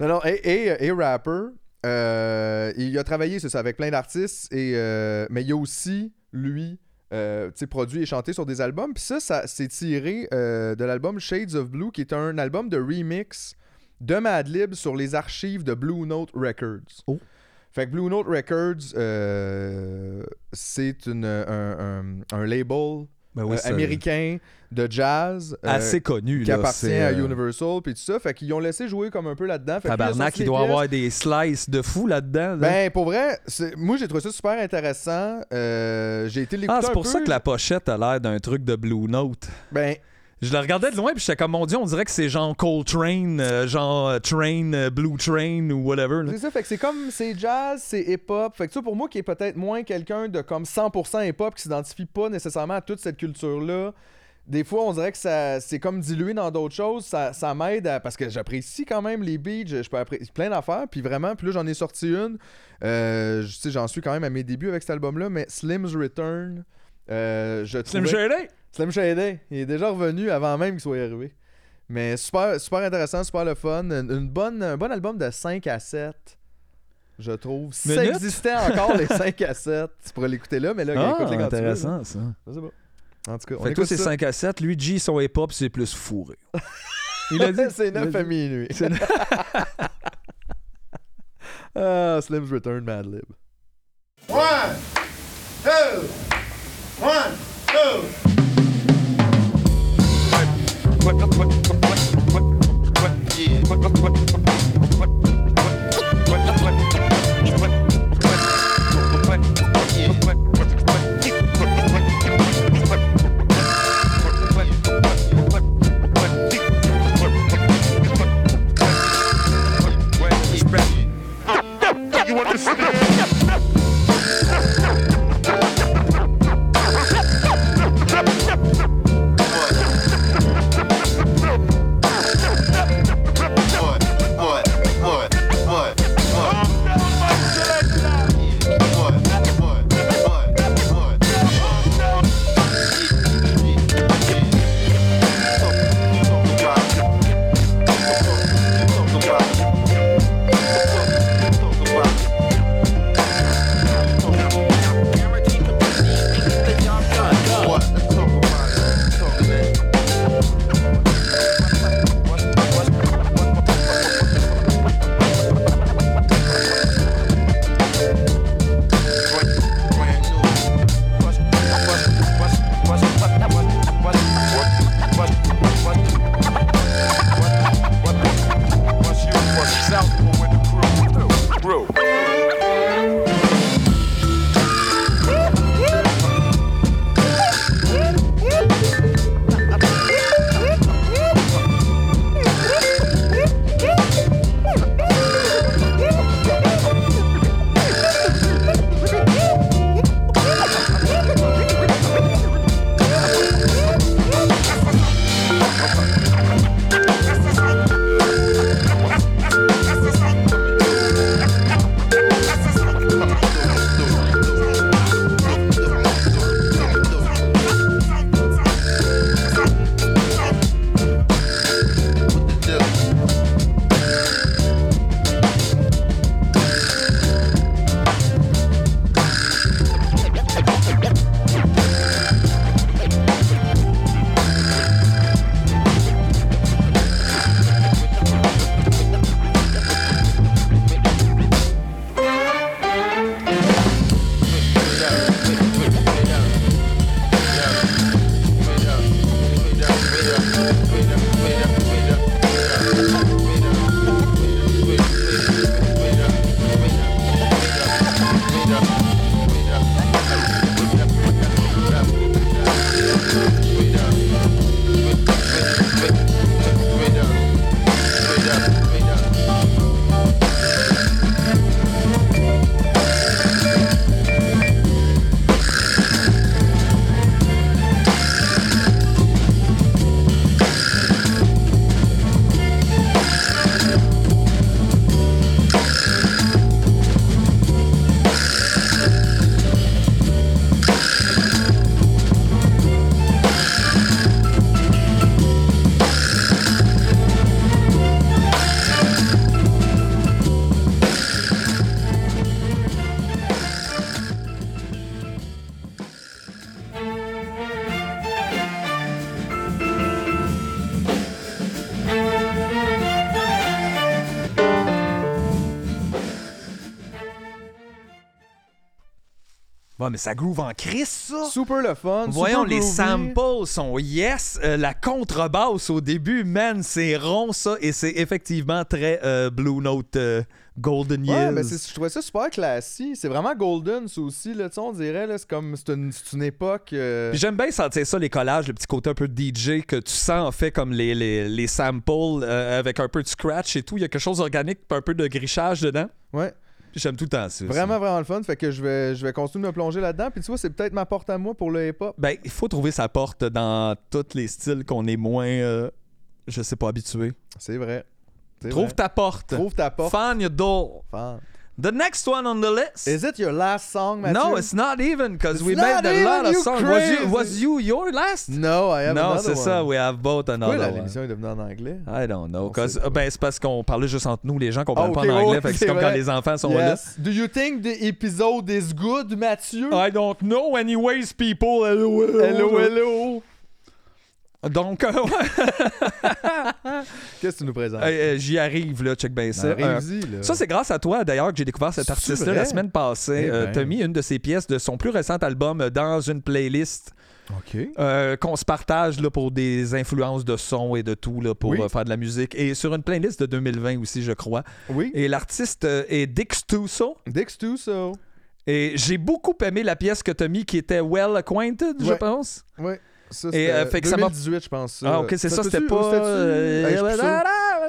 Non, non, et, et, et rapper. Euh, il a travaillé, c'est ça, avec plein d'artistes, et, euh, mais il a aussi, lui, euh, produit et chanté sur des albums. Puis ça, ça c'est tiré euh, de l'album Shades of Blue, qui est un album de remix de Madlib sur les archives de Blue Note Records. Oh. Fait que Blue Note Records, c'est un- un label Ben oui, euh, américain de jazz. euh, Assez connu. qui là, appartient à euh, Universal puis tout ça fait qu'ils ont laissé jouer comme un peu là-dedans Fait Tabarnak, il doit pièces. avoir des slices de fou là-dedans. là. ben pour vrai moi j'ai trouvé ça super intéressant Euh, j'ai été l'écouter ah, c'est pour peu. ça que la pochette a l'air d'un truc de Blue Note. ben Je le regardais de loin, puis j'étais comme, mon Dieu, on dirait que c'est genre Coltrane, euh, genre euh, Train, euh, Blue Train ou whatever. là. c'est ça fait que c'est comme c'est jazz c'est hip-hop fait que ça pour moi qui est peut-être moins quelqu'un de comme 100% hip-hop qui s'identifie pas nécessairement à toute cette culture là des fois, on dirait que ça c'est comme dilué dans d'autres choses. Ça, ça m'aide à- parce que j'apprécie quand même les beats. Je, je peux apprécier plein d'affaires. Puis vraiment, puis là, j'en ai sorti une. Euh, je- tu sais, j'en suis quand même à mes débuts avec cet album-là. Mais Slim's Return, euh, je Slim trouvais- Shady? Slim Shady, il est déjà revenu avant même qu'il soit arrivé. Mais super, intéressant, super le fun. Un bon album de 5 à 7 je trouve. Minute? Ça existait encore les 5 à 7. Tu pourrais l'écouter là, mais là, ah, écoute les intéressant ça. Je sais pas. En tout cas, on fait que tous ces 5 à 7, lui, G, son hip-hop, c'est plus fourré. Il a dit. c'est 9 à minuit. ah, Slim's Return, Mad Lib. 1, 2, 1, 2. you understand? Mais ça groove en crise, ça. Super le fun. Voyons, super les groovy. samples sont yes. Euh, la contrebasse au début, man, c'est rond, ça. Et c'est effectivement très euh, Blue Note euh, Golden Ouais, Years. mais c'est- je trouvais ça super classique. C'est vraiment golden, ça aussi. Là, on dirait, c'est comme, c'est une, une époque. euh, j'aime bien sentir ça, les collages, le petit côté un peu DJ que tu sens en fait comme les, les, les samples avec un peu de scratch et tout. Il y a quelque chose d'organique, un peu de grichage dedans. Ouais, j'aime tout le temps ça. vraiment, vraiment le fun. Fait que je vais, je vais continuer de me plonger là-dedans. Puis tu vois, c'est peut-être ma porte à moi pour le hip-hop. Ben, il faut trouver sa porte dans tous les styles qu'on est moins, euh, je sais pas, habitué. C'est vrai. C'est Trouve vrai. ta porte. Trouve ta porte. Find your door. Fan. The next one on the list. Is it your last song, Mathieu? no, it's not even because we made a lot of songs. Was you, was you your last? No, I have non, another c'est ça. one. We have both Pourquoi another la- one. l'émission est devenue en anglais? I don't know. Pas. ben, c'est parce qu'on parlait juste entre nous, les gens comprennent Ah, pas ok, en anglais. fait que c'est comme vrai. quand les enfants sont Yes. Do you think the episode is good, Mathieu? là. I don't know. Anyways, people. Hello, hello. Hello, hello. Donc, euh, ouais, Qu'est-ce que tu nous présentes? euh, euh, j'y arrive, là. Check bien ça. Euh, Arrive-y, là. Ça, c'est grâce à toi, d'ailleurs, que j'ai découvert cet artiste-là la semaine passée. Eh Euh, ben. T'as mis une de ses pièces de son plus récent album euh, dans une playlist OK. euh, qu'on se partage là, pour des influences de son et de tout là, pour Oui. euh, faire de la musique. Et sur une playlist de 2020 aussi, je crois. Oui. Et l'artiste euh, est Dix Tuso. Dix Tuso. Et j'ai beaucoup aimé la pièce que mis qui était Well Acquainted, je Ouais. pense. Oui. Ça, Et, euh, fait que ça m'a- 2018, je pense. Ah, ok, c'est ça, c'était pas. euh, Hey, je suis sûr.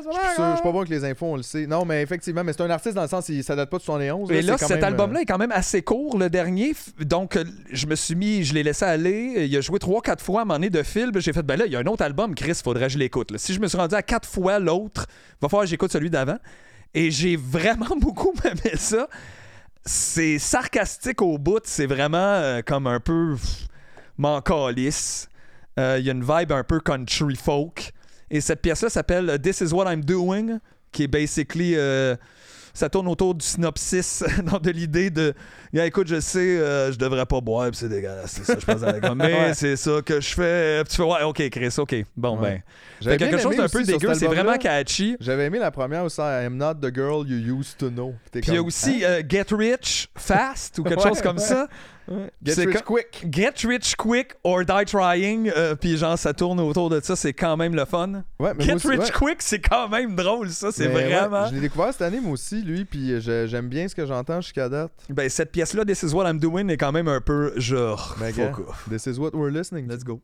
Je suis sûr, je Et suis pas bon avec les infos, on le sait. Non, mais effectivement, mais c'est un artiste dans le sens, il, ça date pas de 71. là, c'est quand cet même, euh, album-là est quand même assez court, le dernier. Donc, euh, je me suis mis, je l'ai laissé aller. Il a joué trois, quatre fois à un moment donné de fil. Puis J'ai fait, ben là, il y a un autre album, Chris, faudrait que je l'écoute. là. Si je me suis rendu à quatre fois l'autre, va falloir que j'écoute celui d'avant. Et j'ai vraiment beaucoup aimé ça. C'est sarcastique au bout. C'est vraiment euh, comme un peu m'en calisse. Euh, Il y a une vibe un peu country folk. Et cette pièce-là s'appelle This is what I'm doing, qui est basically. euh, ça tourne autour du synopsis, de l'idée de. Gars, écoute, je sais, euh, je devrais pas boire, c'est dégueulasse, c'est ça, je pense. Mais Ouais. c'est ça que je fais. Puis tu fais, ouais, ok, Chris, ok. Bon, Ouais. ben. J'avais quelque chose d'un peu dégueu, c'est vraiment catchy. J'avais aimé la première aussi, I'm not the girl you used to know. Puis il y a aussi hein? euh, Get Rich Fast ou quelque Ouais, chose comme ouais. ça. Get rich quick. Get Rich Quick or Die Trying. euh, puis genre, ça tourne autour de ça, c'est quand même le fun. Ouais, mais Get aussi, Rich ouais. Quick, c'est quand même drôle, ça, c'est Mais ouais, vraiment. je l'ai découvert cette année, moi aussi, lui, puis je- j'aime bien ce que j'entends jusqu'à date. Ben, cette pièce-là, This is what I'm doing, est quand même un peu genre. Ben, fuck gars, off. This is what we're listening. to. Let's go.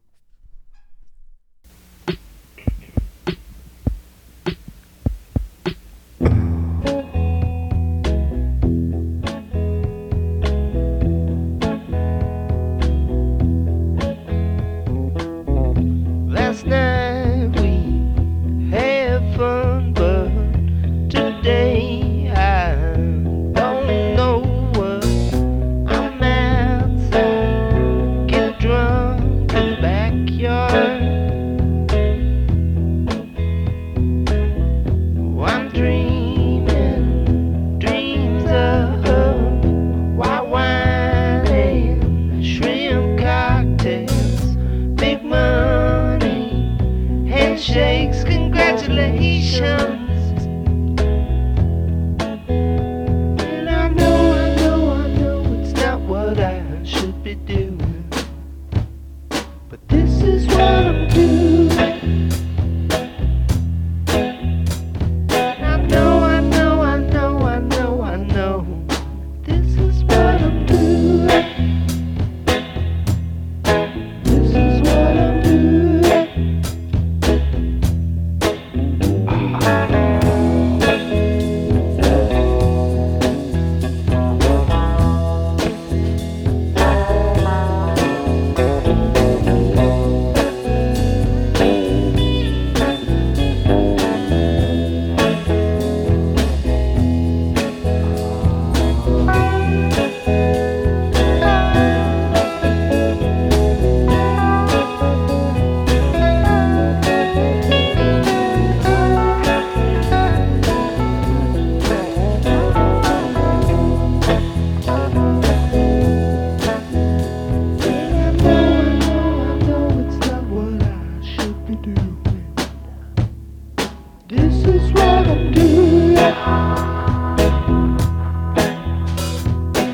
This is what I'm doing.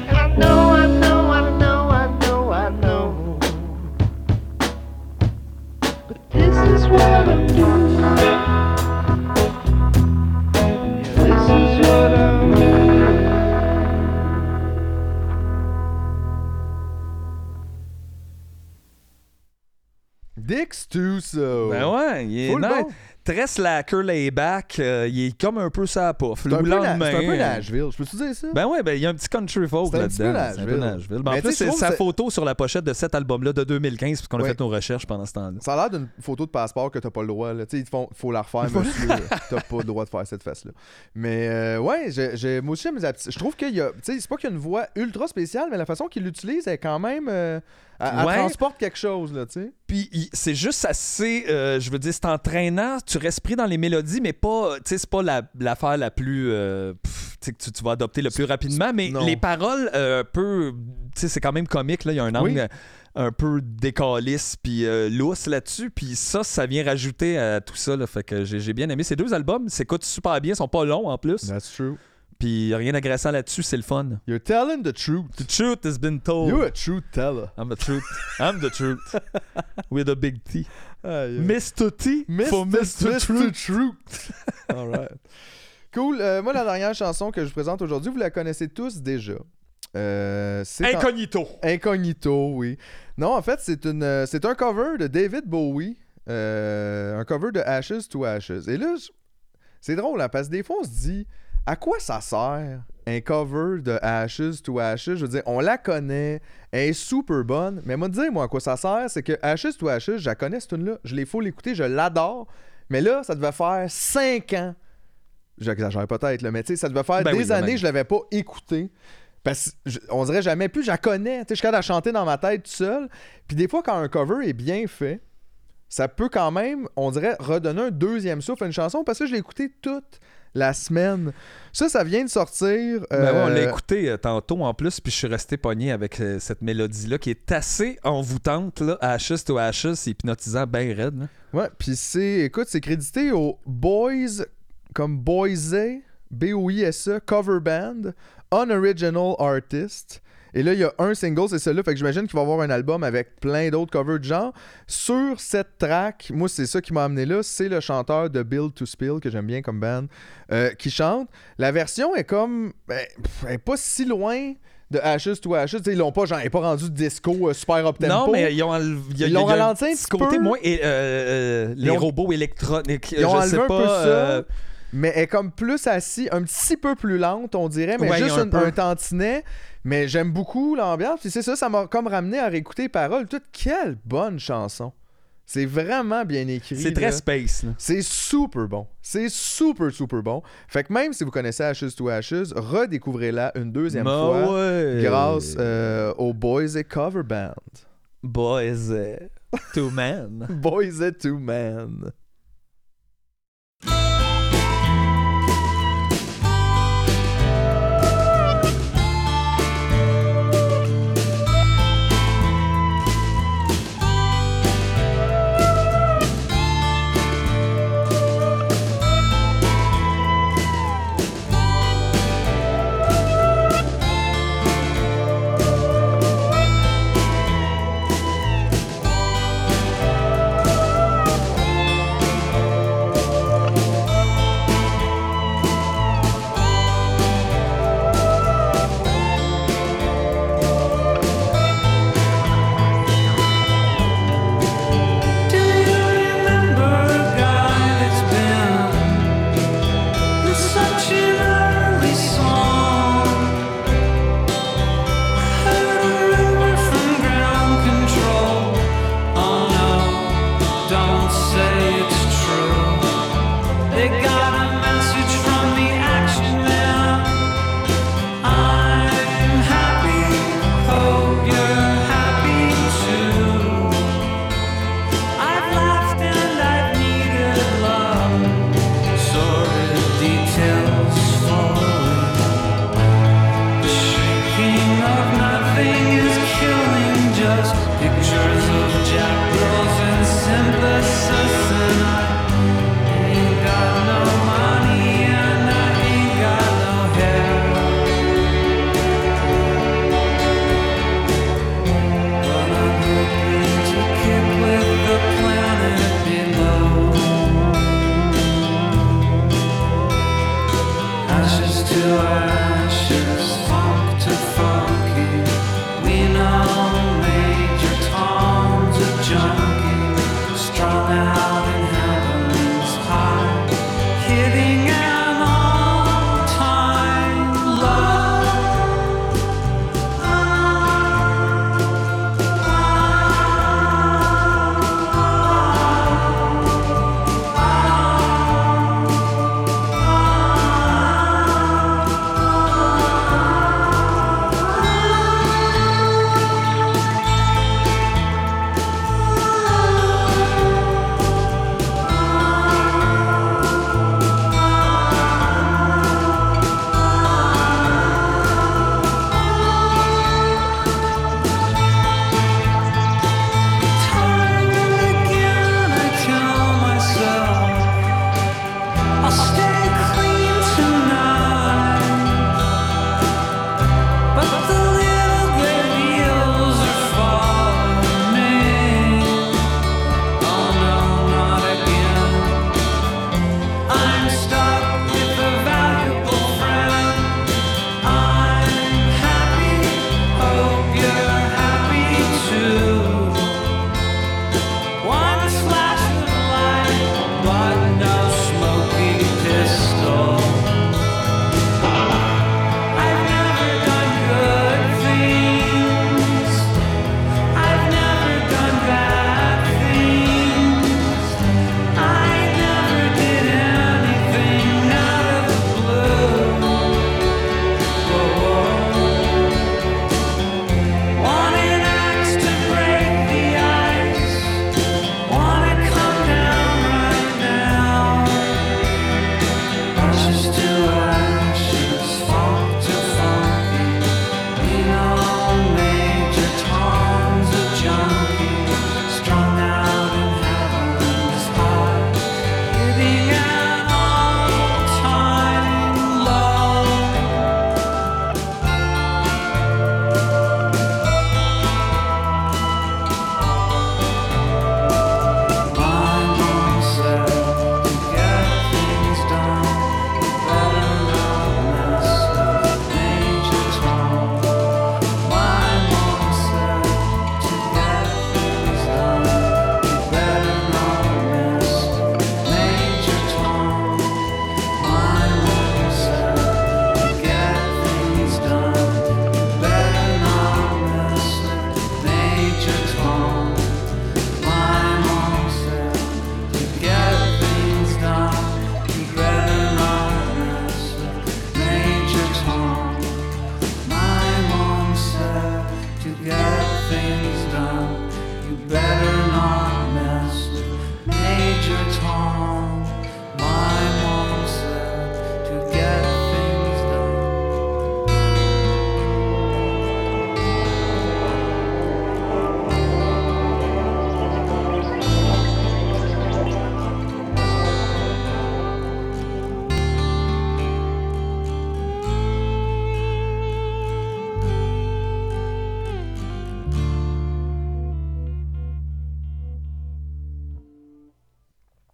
I know, I know, I know, I know, I know. But this is what I'm doing. Yeah, this is what I'm doing. Dix Tuso. Ben ouais, il est Full nice. bon. Très slacker layback. euh, il est comme un peu ça pouf. C'est Le un, peu na- c'est un peu euh, Nashville. Je peux-tu dire ça? Ben ouais, ben il y a un petit country folk là-dedans. C'est un peu Nashville. Ben, en plus, c'est sa photo sur la pochette de cet album-là de 2015, puisqu'on a fait nos recherches pendant ce temps-là. Ça a l'air d'une photo de passeport que t'as pas le droit. Là. Ils te font, faut la refaire, monsieur. t'as pas le droit de faire cette face-là. Mais euh, ouais, j'ai, j'ai- moi aussi, j'aime les apti- je trouve qu'il y a. Tu sais, c'est pas qu'il y a une voix ultra spéciale, mais la façon qu'il l'utilise est quand même. euh, elle, elle Ouais. transporte quelque chose, là, tu sais. Puis c'est juste assez, euh, je veux dire, c'est entraînant. Tu restes pris dans les mélodies, mais pas, tu sais, c'est pas la- l'affaire la, plus, euh, pff, tu sais, que tu, tu vas adopter le plus rapidement. Mais Non. les paroles, euh, peu, tu sais, c'est quand même comique. Là, il y a un angle Oui. un peu décalisse puis euh, lousse là-dessus. Puis ça, ça vient rajouter à tout ça. Là, fait que j'ai bien aimé ces deux albums. S'écoutent super bien, ils sont pas longs en plus. That's true. Puis rien d'agressant là-dessus, c'est le fun. You're telling the truth. The truth has been told. You're a truth teller. I'm the truth. I'm the truth. With a big T. Mr. T for Mr. Mr. Truth. Truth. All right. Cool. Euh, moi, la dernière chanson que je vous présente aujourd'hui, vous la connaissez tous déjà. Euh, en- Incognito. Incognito, oui. Non, en fait, c'est une, euh, c'est un cover de David Bowie, euh, un cover de Ashes to Ashes. Et là, c'est drôle, hein, parce que des fois, on se dit, à quoi ça sert un cover de Ashes to Ashes? Je veux dire, on la connaît, elle est super bonne, mais moi, dire, moi, à quoi ça sert, c'est que Ashes to Ashes, je la connais, cette tune-là, je l'ai faut l'écouter, je l'adore, mais là, ça devait faire 5 ans. J'exagère peut-être, mais tu sais, ça devait faire Ben des oui, années que je l'avais pas écouté. Parce que je- on dirait jamais plus, je la connais. Tu sais, je suis capable de la chanter dans ma tête tout seul. Puis des fois, quand un cover est bien fait, ça peut quand même, on dirait, redonner un deuxième souffle à une chanson parce que je l'ai écouté toute la semaine. Ça, ça vient de sortir. Ben ouais, on l'a euh, écouté euh, tantôt en plus, puis je suis resté pogné avec euh, cette mélodie-là qui est assez envoûtante. Là. Ashes to Ashes, c'est hypnotisant, ben raide. là. Ouais, puis c'est, écoute, c'est crédité au Boys, comme Boise, B-O-I-S-E, cover band, unoriginal artist. Et là, il y a un single, c'est celui-là. Fait que j'imagine qu'il va y avoir un album avec plein d'autres covers de genre. Sur cette track, moi, c'est ça qui m'a amené là. C'est le chanteur de Build to Spill, que j'aime bien comme band, euh, qui chante. La version est comme. ben, elle est pas si loin de Ashes to Ashes. Tu sais, ils l'ont pas, genre, pas rendu disco euh, super up tempo. Non, mais ils ont Ils l'ont ralenti un petit côté peu. moins. et, euh, euh, les ont- robots électroniques. Ils ont je enlevé sais un pas. peu ça. Mais elle est comme plus assis, un petit peu plus lente, on dirait, mais Ouais, juste un un, un tantinet. Mais j'aime beaucoup l'ambiance. Puis c'est ça, ça m'a comme ramené à réécouter les paroles. Toute quelle bonne chanson. C'est vraiment bien écrit. c'est là. très space. C'est super bon. C'est super, super bon. Fait que même si vous connaissez Ashes to Ashes, redécouvrez-la une deuxième Bah fois ouais. grâce euh, au Boys et Cover Band. Boys, euh, two men. Boys et Two Man.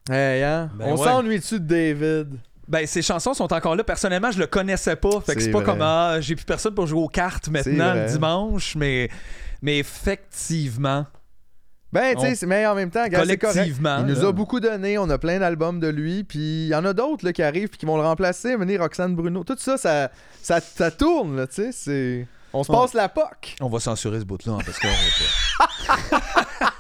Hey, hein? Ben On ouais. s'ennuie-tu de David? Ben, ces chansons sont encore là. Personnellement, je le connaissais pas. Fait que C'est pas vrai. comme ah, j'ai plus personne pour jouer aux cartes maintenant le dimanche, mais, mais effectivement. Ben, tu sais, mais en même temps, correct. Collectivement, Il nous a beaucoup donné, on a plein d'albums de lui, puis il y en a d'autres qui arrivent puis qui vont le remplacer, venir Roxane Bruno. Tout ça, ça, ça, ça tourne, là, tu sais. c'est- On se passe la POC. On va censurer ce bout-là hein, parce qu'on va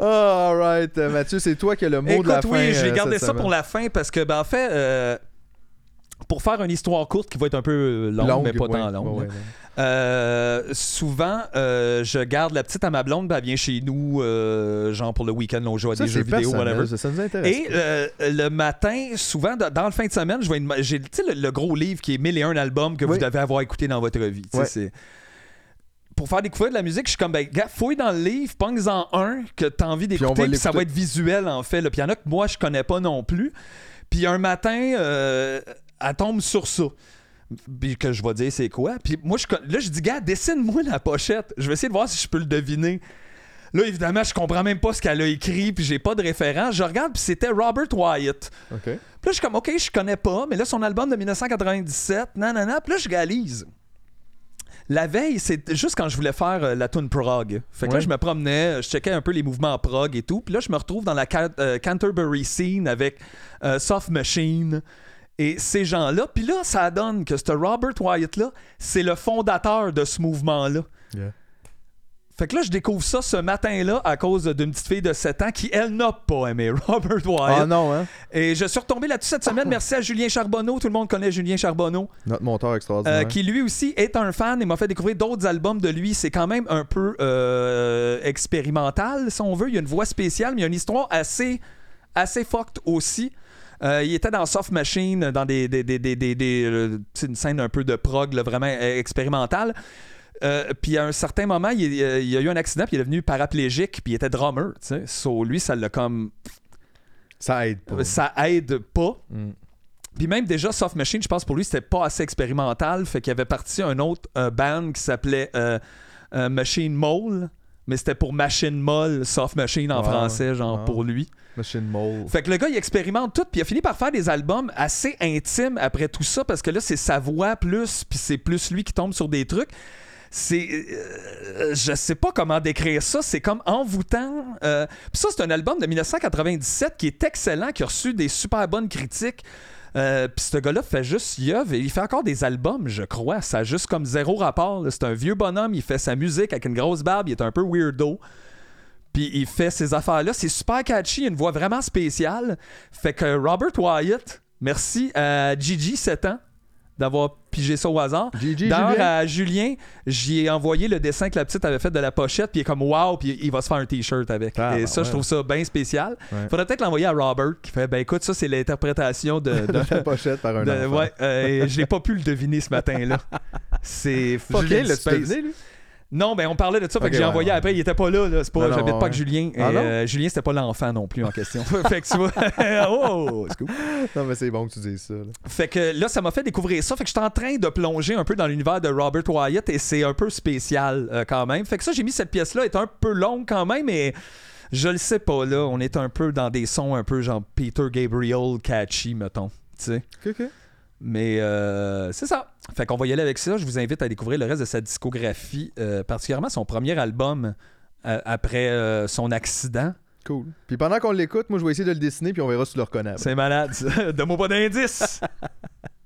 alright. Euh, Mathieu, c'est toi qui as le mot Écoute, de la fin. oui, j'ai euh, gardé cette ça semaine. pour la fin parce que, ben, en fait, euh, pour faire une histoire courte qui va être un peu longue, Longue, mais pas ouais, tant longue, ouais, ouais. Euh, souvent, euh, je garde la petite à ma blonde, ben, elle vient chez nous, euh, genre pour le week-end, on joue à Ça, des jeux vidéo, whatever. ça, ça nous intéresse. Et le matin, souvent, dans, dans le fin de semaine, je vais une- j'ai le, le gros livre qui est 1001 albums que Oui. vous devez avoir écouté dans votre vie. Ouais. Pour faire découvrir de la musique, je suis comme, ben, gars, fouille dans le livre, pongs-en un que t'as envie d'écouter, puis ça va être visuel, en fait. là. Puis il y en a que moi, je connais pas non plus. Puis un matin, euh, elle tombe sur ça. Puis que je vais dire c'est quoi. Puis moi, je, là, je dis, gars, dessine-moi la pochette. Je vais essayer de voir si je peux le deviner. Là, évidemment, je comprends même pas ce qu'elle a écrit, puis j'ai pas de référence. Je regarde, puis c'était Robert Wyatt. Puis là, je suis comme, OK, je connais pas, mais là, son album de 1997, nanana. Puis là, je réalise. La veille, c'est juste quand je voulais faire euh, la tune prog. Fait que là, je me promenais, je checkais un peu les mouvements prog et tout. Puis là, je me retrouve dans la euh, Canterbury scene avec euh, Soft Machine et ces gens-là. Puis là, ça donne que ce Robert Wyatt-là, c'est le fondateur de ce mouvement-là. Yeah. Fait que là, je découvre ça ce matin-là à cause d'une petite fille de 7 ans qui, elle, n'a pas aimé Robert Wyatt. Ah non, hein? Et je suis retombé là-dessus cette semaine. Merci à Julien Charbonneau. Tout le monde connaît Julien Charbonneau. Notre monteur extraordinaire. Euh, qui lui aussi est un fan et m'a fait découvrir d'autres albums de lui. C'est quand même un peu euh, expérimental, si on veut. Il y a une voix spéciale, mais il y a une histoire assez, assez fucked aussi. Euh, il était dans Soft Machine, dans des, des, des, des, une scène un peu de prog, là, vraiment expérimentale. Euh, puis à un certain moment, il, il y a eu un accident, puis il est devenu paraplégique, puis il était drummer. tu sais. So, lui, ça l'a comme. Ça aide pas. Ça aide pas. Mm. Puis même déjà, Soft Machine, je pense pour lui, c'était pas assez expérimental. Fait qu'il avait parti un autre euh, band qui s'appelait euh, euh, Machine Mole. Mais c'était pour Machine Molle, Soft Machine en Wow. français, genre Wow. pour lui. Machine Mole. Fait que le gars, il expérimente tout, puis il a fini par faire des albums assez intimes après tout ça, parce que là, c'est sa voix plus, puis c'est plus lui qui tombe sur des trucs. C'est. euh, je sais pas comment décrire ça, c'est comme envoûtant. Euh, puis ça, c'est un album de 1997 qui est excellent, qui a reçu des super bonnes critiques. Euh, puis ce gars-là fait juste, œuvre et il fait encore des albums, je crois. Ça a juste comme zéro rapport. C'est un vieux bonhomme, il fait sa musique avec une grosse barbe, il est un peu weirdo. Puis il fait ces affaires-là. C'est super catchy, une voix vraiment spéciale. Fait que Robert Wyatt, merci à Gigi, 7 ans, d'avoir pigé ça au hasard. D'ailleurs, à Julien, j'y ai envoyé le dessin que la petite avait fait de la pochette, puis il est comme wow, puis il va se faire un t-shirt avec. Ah, et ben ça, je trouve ça bien spécial. Ouais. Faudrait peut-être l'envoyer à Robert, qui fait ben écoute, ça, c'est l'interprétation de. de- La pochette par un de- enfant. ouais, euh, et je l'ai pas pu le deviner ce matin-là. C'est fucking space. Non, ben on parlait de ça, fait que j'ai ouais, envoyé ouais. après, il était pas là, là. c'est pas, Non, non, j'habite pas ouais. avec Julien. Ah euh, Julien, c'était pas l'enfant non plus en question. fait que tu vois, oh, scoop. Non, mais c'est bon que tu dises ça. là. Fait que là, ça m'a fait découvrir ça. Fait que j'étais en train de plonger un peu dans l'univers de Robert Wyatt et c'est un peu spécial euh, quand même. Fait que ça, j'ai mis cette pièce-là, est un peu longue quand même, mais je le sais pas, là. On est un peu dans des sons un peu genre Peter Gabriel catchy, mettons. Tu sais. Ok, ok. Mais euh, c'est ça. Fait qu'on va y aller avec ça. Je vous invite à découvrir le reste de sa discographie, euh, particulièrement son premier album euh, après son accident. Cool. Puis pendant qu'on l'écoute, moi, je vais essayer de le dessiner, puis on verra si tu le reconnais. C'est malade. Donne-moi pas d'indice.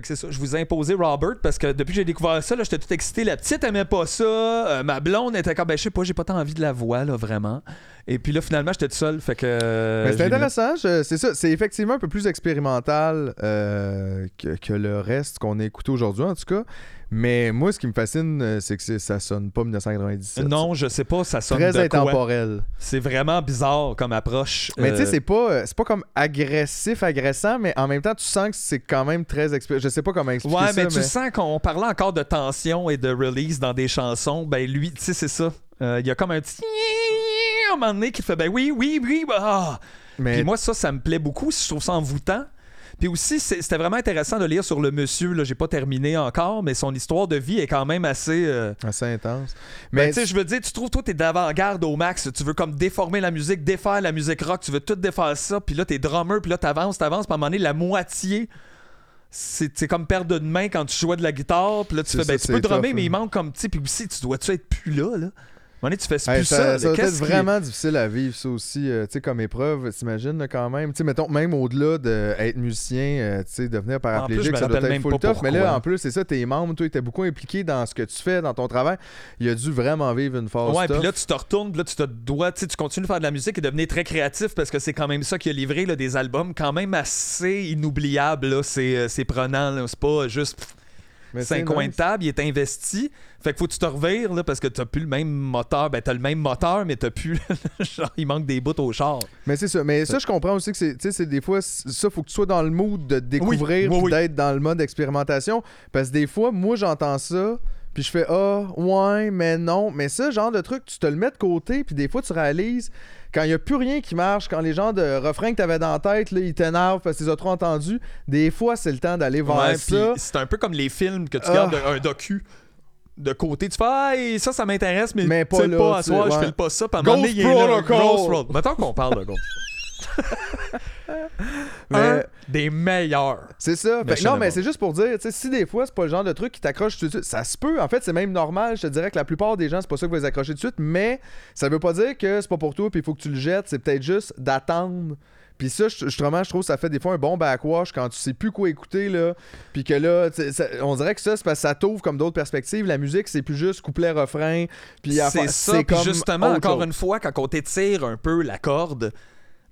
que c'est ça. Je vous ai imposé Robert parce que depuis que j'ai découvert ça, là, j'étais tout excité. La petite aimait pas ça. Euh, ma blonde était comme, ben, je sais pas, j'ai pas tant envie de la voix, là, vraiment. Et puis là, finalement, j'étais tout seul. Fait que. euh, Mais je c'est mis. intéressant, je- c'est ça. C'est effectivement un peu plus expérimental euh, que, que le reste qu'on a écouté aujourd'hui, en tout cas. Mais moi, ce qui me fascine, euh, c'est que ça sonne pas 1997. Non, je sais pas, ça sonne Très intemporel. C'est vraiment bizarre comme approche. Mais tu sais, Euh, c'est pas, euh, c'est pas comme agressif, agressant, mais en même temps, tu sens que c'est quand même très Je sais pas comment expliquer Ouais, ça, mais tu sens qu'on parlait encore de tension et de release dans des chansons. Ben lui, tu sais, c'est ça. Euh, Il y a comme un petit à un moment donné qui fait ben oui, oui, oui, bah, ah. mais Puis moi, ça, ça me plaît beaucoup. Je trouve ça envoûtant. Puis aussi, c'était vraiment intéressant de lire sur le monsieur. Là, j'ai pas terminé encore, mais son histoire de vie est quand même assez. euh, assez intense. ben, Mais tu sais, je veux dire, tu trouves, toi, t'es d'avant-garde au max. Tu veux comme déformer la musique, défaire la musique rock. Tu veux tout défaire ça. Puis là, t'es drummer. Puis là, t'avances, t'avances. Puis à un moment donné, la moitié. C'est comme perdre de main quand tu jouais de la guitare. Puis là, tu fais, ben, tu peux drummer, tough, mais hein. il manque comme, tu sais, puis aussi, tu dois-tu être plus là, là? Donné, tu fais c'est Hey, plus ça, ça. ça là. doit être Qu'est-ce qui- vraiment difficile à vivre, ça aussi, euh, tu sais, comme épreuve, t'imagines, là, quand même. Tu sais, mettons, même au-delà d'être musicien, euh, tu sais, devenir plus, paraplégique, me ça doit être même full tough. Mais là, en plus, c'est ça, tes membres, toi, étaient beaucoup impliqués dans ce que tu fais, dans ton travail. Il a dû vraiment vivre une phase Ouais, puis là, tu te retournes, puis là, tu te dois, tu sais, tu continues de faire de la musique et devenir très créatif parce que c'est quand même ça qui a livré là, des albums quand même assez inoubliables. là. C'est euh, c'est prenant, là. c'est pas juste c'est un coin de table, il est investi. Fait que faut que tu te revires là, parce que t'as plus le même moteur. Ben, t'as le même moteur, mais t'as plus. genre, il manque des bouts au char. Mais c'est ça. Mais ça, je comprends aussi que c'est, tu sais, c'est des fois, ça, faut que tu sois dans le mood de découvrir oui, puis oui. d'être dans le mode expérimentation. Parce que des fois, moi, j'entends ça, puis je fais Ah, ouais, mais non. Mais ça, genre de truc, tu te le mets de côté, puis des fois, tu réalises quand il n'y a plus rien qui marche, quand les gens de refrains que tu avais dans la tête, là, ils t'énervent parce qu'ils ont trop entendu, des fois, c'est le temps d'aller vers Ouais, puis ça. c'est un peu comme les films que tu Ah. gardes un docu. De côté, tu fais Ah, ça, ça m'intéresse, mais, Mais pas là, pas à tu- soir, je ouais. fais pas ça. Donné, Ghost Protocol. Ghost Road. Mettons qu'on parle de Ghost. Mais- Un des meilleurs. C'est ça. Fait que non, mais c'est juste pour dire, si des fois, c'est pas le genre de truc qui t'accroche tout de suite, ça se peut. En fait, c'est même normal. Je te dirais que la plupart des gens, c'est pas ça qui va les accrocher tout de suite, mais ça veut pas dire que c'est pas pour toi puis il faut que tu le jettes. C'est peut-être juste d'attendre. Puis ça, je- justement, je trouve que ça fait des fois un bon backwash quand tu sais plus quoi écouter, là. Puis que là, ça- on dirait que ça, c'est parce que ça t'ouvre comme d'autres perspectives. La musique, c'est plus juste couplet-refrain. Puis C'est ça. Puis justement, encore chose. une fois, quand on t'étire un peu la corde,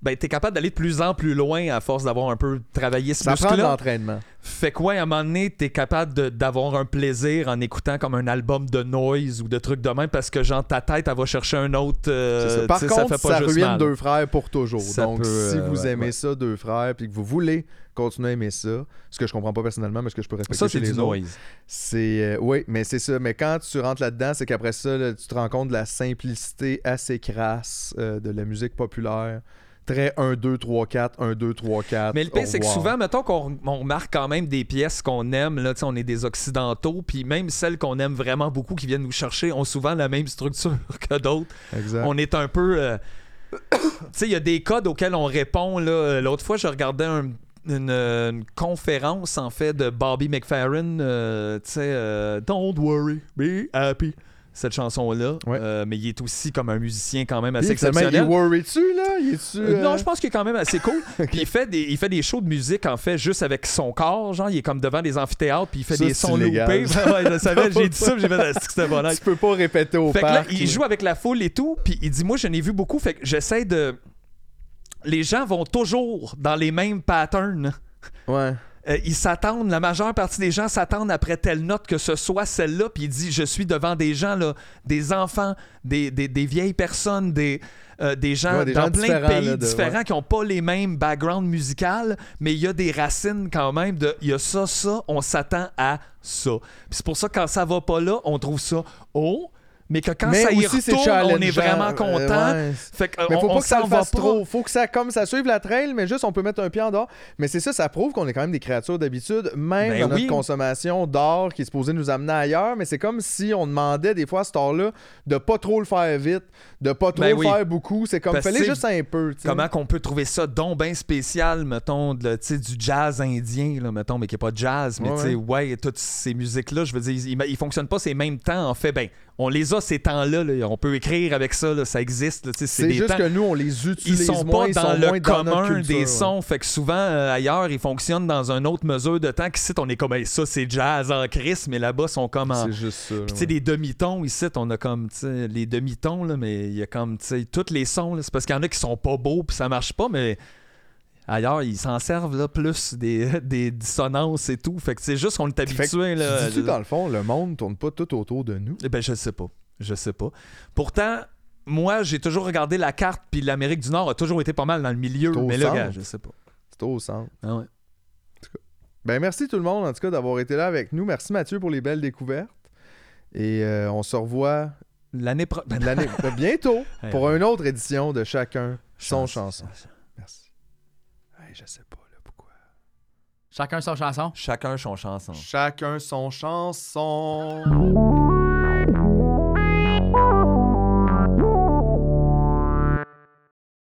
ben, t'es capable d'aller de plus en plus loin à force d'avoir un peu travaillé ce Ça prend de muscle-là. l'entraînement. Fait quoi, à un moment donné, t'es capable de- d'avoir un plaisir en écoutant comme un album de noise ou de trucs de même parce que, genre, ta tête, elle va chercher un autre. euh, C'est ça. Par contre, ça, ça, fait pas juste ruine mal. deux frères pour toujours. Ça Donc, peut, si euh, vous ouais, aimez ouais. ça, deux frères, puis que vous voulez continuer à aimer ça, ce que je comprends pas personnellement, mais ce que je peux respecter Ça, chez c'est les du autres, noise. c'est... euh, oui, mais c'est ça. Mais quand tu rentres là-dedans, c'est qu'après ça, là, tu te rends compte de la simplicité assez crasse euh, de la musique populaire. Très 1, 2, 3, 4, 1, 2, 3, 4. Mais le pire, au c'est que souvent, mettons qu'on on remarque quand même des pièces qu'on aime, là, on est des occidentaux, puis même celles qu'on aime vraiment beaucoup, qui viennent nous chercher, ont souvent la même structure que d'autres. Exact. On est un peu. euh, tu sais, il y a des codes auxquels on répond. là. L'autre fois, je regardais un- une, euh, une conférence, en fait, de Bobby McFerrin. euh, tu sais, euh, Don't worry, be happy. Cette chanson-là. Ouais. Euh, mais il est aussi comme un musicien quand même assez finalement, exceptionnel. il est worry-tu, là? Il est-tu... Euh, euh, Non, je pense qu'il est quand même assez cool. Puis il fait, des, il fait des shows de musique, en fait, juste avec son corps. Genre, il est comme devant des amphithéâtres, puis il fait Ça, des sons loupés. ouais, je savais, j'ai dit ça, j'ai fait, c'était bon. Tu peux pas répéter au Fait que là, il joue avec la foule et tout, puis il dit Moi, je n'ai vu beaucoup, fait que j'essaie de. Les gens vont toujours dans les mêmes patterns. Ouais. Euh, ils s'attendent, la majeure partie des gens s'attendent après telle note que ce soit celle-là, puis il dit Je suis devant des gens, là, des enfants, des, des- des vieilles personnes, des, euh, des gens Ouais, des dans gens plein de pays là, de- différents qui n'ont pas les mêmes backgrounds musicaux, mais il y a des racines quand même de il y a ça, ça, on s'attend à ça. Puis c'est pour ça que quand ça va pas là, on trouve ça oh, mais que quand mais ça y aussi, retourne, on est vraiment Euh, content. ouais. Fait que, euh, Mais faut on, pas on que ça le fasse pas. trop. Faut que ça, comme ça suive la trail, mais juste on peut mettre un pied en dehors. Mais c'est ça, ça prouve qu'on est quand même des créatures d'habitude, même Ben dans notre consommation d'or qui est supposée nous amener ailleurs. Mais c'est comme si on demandait des fois à cet or-là de pas trop le faire vite, de pas trop Ben le oui. faire beaucoup. C'est comme, fallait juste un peu. Comment qu'on peut trouver ça donc bien spécial, mettons, de, du jazz indien, là, mettons, mais qui n'est pas jazz, mais Ouais, tu sais, ouais, toutes ces musiques-là, je veux dire, ils, ils fonctionnent pas ces mêmes temps, en fait, ben, on les a ces temps-là. là. On peut écrire avec ça, là, ça existe. tu C'est juste temps- que nous, on les ils utilise sont moins, pas ils dans sont le moins dans notre commun culture, des ouais. sons. Fait que souvent, euh, ailleurs, ils fonctionnent dans une autre mesure de temps. Qu'ici, on est comme, Hey, ça, c'est jazz en crise, mais là-bas, ils sont comme en. C'est juste ça. Puis, tu sais, ouais. des demi-tons, ici, on a comme, tu les demi-tons, là, mais il y a comme, tu sais, tous les sons, là, c'est parce qu'il y en a qui sont pas beaux, puis ça marche pas, mais ailleurs, ils s'en servent, là, plus des, des dissonances et tout. Fait que c'est juste qu'on est habitué, là. tu dis-tu, dans le fond, le monde tourne pas tout autour de nous? Eh ben, je sais pas. Je sais pas. Pourtant, moi, j'ai toujours regardé la carte, puis l'Amérique du Nord a toujours été pas mal dans le milieu. Mais là, gars, je sais pas. C'est au centre. Ah ouais. Ben merci tout le monde, en tout cas, d'avoir été là avec nous. Merci Mathieu pour les belles découvertes. Et euh, on se revoit L'année prochaine. l'année ben, bientôt Hey, pour une autre édition de Chacun son chanson. Merci. Hey, je sais pas là pourquoi. Chacun son chanson? Chacun son chanson. Chacun son chanson.